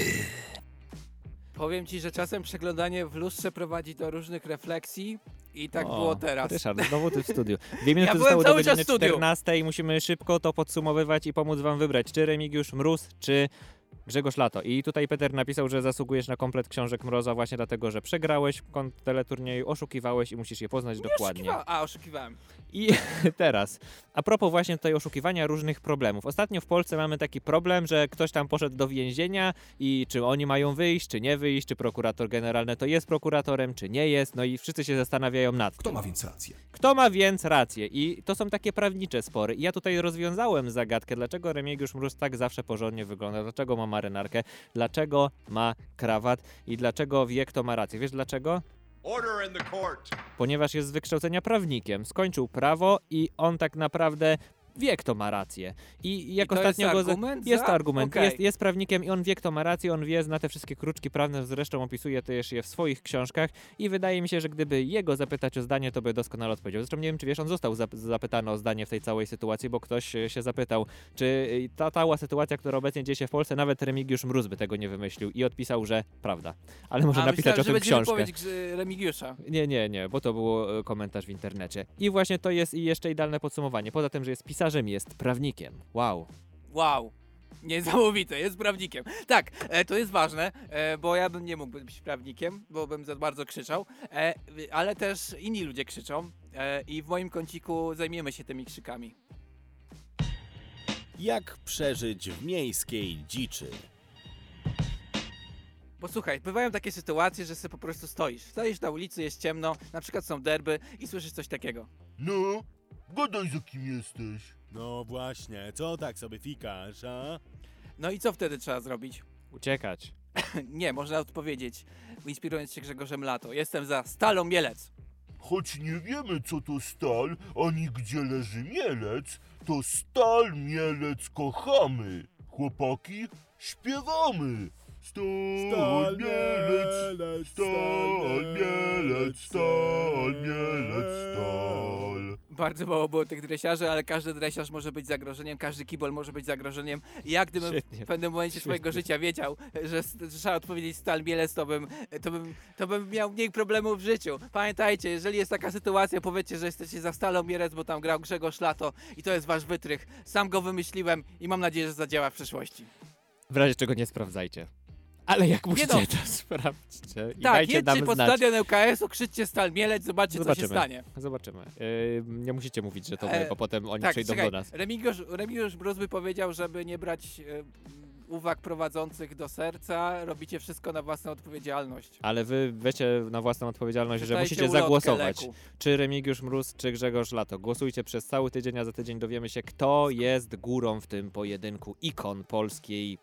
Powiem ci, że czasem przeglądanie w lustrze prowadzi do różnych refleksji i tak O, było teraz. Ryszard, znowu ty w studiu. Dwie minuty Ja byłem zostały do godziny w studiu. 14 i musimy szybko to podsumowywać i pomóc wam wybrać, czy Remigiusz Mróz, czy Grzegorz Lato. I tutaj Peter napisał, że zasługujesz na komplet książek Mroza właśnie dlatego, że przegrałeś w teleturnieju, oszukiwałeś i musisz je poznać dokładnie. Oszukiwa- A, oszukiwałem. I teraz, a propos właśnie tutaj oszukiwania różnych problemów. Ostatnio w Polsce mamy taki problem, że ktoś tam poszedł do więzienia i czy oni mają wyjść, czy nie wyjść, czy prokurator generalny to jest prokuratorem, czy nie jest, no i wszyscy się zastanawiają nad Kto tym. ma więc rację? Kto ma więc rację? I to są takie prawnicze spory. I ja tutaj rozwiązałem zagadkę, dlaczego Remigiusz Mróz tak zawsze porządnie wygląda, dlaczego ma marynarkę, dlaczego ma krawat i dlaczego wie, kto ma rację. Wiesz dlaczego? Ponieważ jest z wykształcenia prawnikiem. Skończył prawo i on tak naprawdę wie, kto ma rację. I jak jest ostatnio go. za- argument jest za? to argument. Okej. Jest, jest prawnikiem i on wie, kto ma rację, on wie, zna te wszystkie kruczki prawne, zresztą opisuje też je w swoich książkach. I wydaje mi się, że gdyby jego zapytać o zdanie, to by doskonale odpowiedział. Zresztą nie wiem, czy wiesz, on został zap- zapytany o zdanie w tej całej sytuacji, bo ktoś e, się zapytał, czy e, ta cała sytuacja, która obecnie dzieje się w Polsce, nawet Remigiusz Mróz by tego nie wymyślił. I odpisał, że prawda. Ale może A, napisać myślałem, o tym książkę. wypowiedź Grzy- Remigiusza. Nie, nie, nie, bo to było e, komentarz w internecie. I właśnie to jest i jeszcze idealne podsumowanie. Poza tym, że jest pisarzem, jest prawnikiem. Wow. Wow. Niesamowite, jest prawnikiem. Tak, e, to jest ważne, e, bo ja bym nie mógł być prawnikiem, bo bym za bardzo krzyczał, e, ale też inni ludzie krzyczą e, i w moim kąciku zajmiemy się tymi krzykami. Jak przeżyć w miejskiej dziczy? Bo słuchaj, bywają takie sytuacje, że sobie po prostu stoisz. Stoisz na ulicy, jest ciemno, na przykład są derby i słyszysz coś takiego. No, gadaj za kim jesteś. No właśnie, co tak sobie fikasz, a? No i co wtedy trzeba zrobić? Uciekać. nie, można odpowiedzieć, inspirując się Grzegorzem Lato. Jestem za Stalą Mielec. Choć nie wiemy, co to stal, ani gdzie leży mielec, to stal mielec kochamy. Chłopaki, śpiewamy. Stal, Stal mielec, stal mielec, stal mielec, stal. Bardzo mało było tych dresiarzy, ale każdy dresiarz może być zagrożeniem, każdy kibol może być zagrożeniem. I jak gdybym Świetnie. w pewnym momencie Świetnie. swojego życia wiedział, że, że trzeba odpowiedzieć Stal Mielec, to bym, to, bym, to bym miał mniej problemów w życiu. Pamiętajcie, jeżeli jest taka sytuacja, powiedzcie, że jesteście za Stalą Mielec, bo tam grał Grzegorz Lato i to jest wasz wytrych. Sam go wymyśliłem i mam nadzieję, że zadziała w przyszłości. W razie czego nie sprawdzajcie. Ale jak musicie, no. to sprawdźcie i tak, jedźcie pod znać. stadion ŁKS-u, krzyczcie Stal Mielec, zobaczcie, co się stanie. Zobaczymy. Yy, nie musicie mówić, że to my, E, bo potem oni tak, przyjdą czekaj, do nas. Remigiusz, Remigiusz Brus by powiedział, żeby nie brać e, uwag prowadzących do serca, robicie wszystko na własną odpowiedzialność. Ale wy weźcie na własną odpowiedzialność, że Przeczytajcie musicie zagłosować. leku. Czy Remigiusz Mróz, czy Grzegorz Lato. Głosujcie przez cały tydzień, a za tydzień dowiemy się, kto jest górą w tym pojedynku ikon polskiej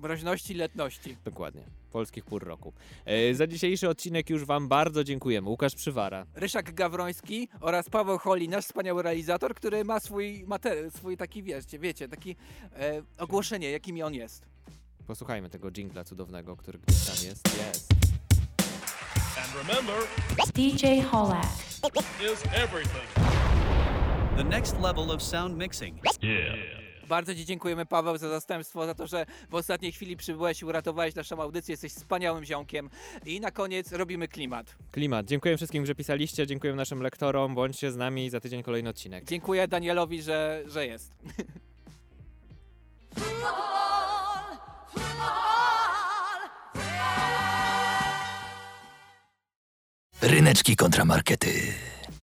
Mroźności, letności. Dokładnie. Polskich pór roku. E, za dzisiejszy odcinek już Wam bardzo dziękujemy. Łukasz Przywara. Ryszak Gawroński oraz Paweł Holi, nasz wspaniały realizator, który ma swój materiał, swój taki, wiecie, wiecie taki e, ogłoszenie, jakim on jest. Posłuchajmy tego jingla cudownego, który gdzieś tam jest. Jest. And remember, DJ Holak. is everything. The next level of sound mixing. Bardzo Ci dziękujemy, Paweł, za zastępstwo, za to, że w ostatniej chwili przybyłeś i uratowałeś naszą audycję. Jesteś wspaniałym ziomkiem. I na koniec robimy klimat. Klimat. Dziękuję wszystkim, że pisaliście. Dziękuję naszym lektorom. Bądźcie z nami za tydzień kolejny odcinek. Dziękuję Danielowi, że, że jest. Ryneczki kontramarkety.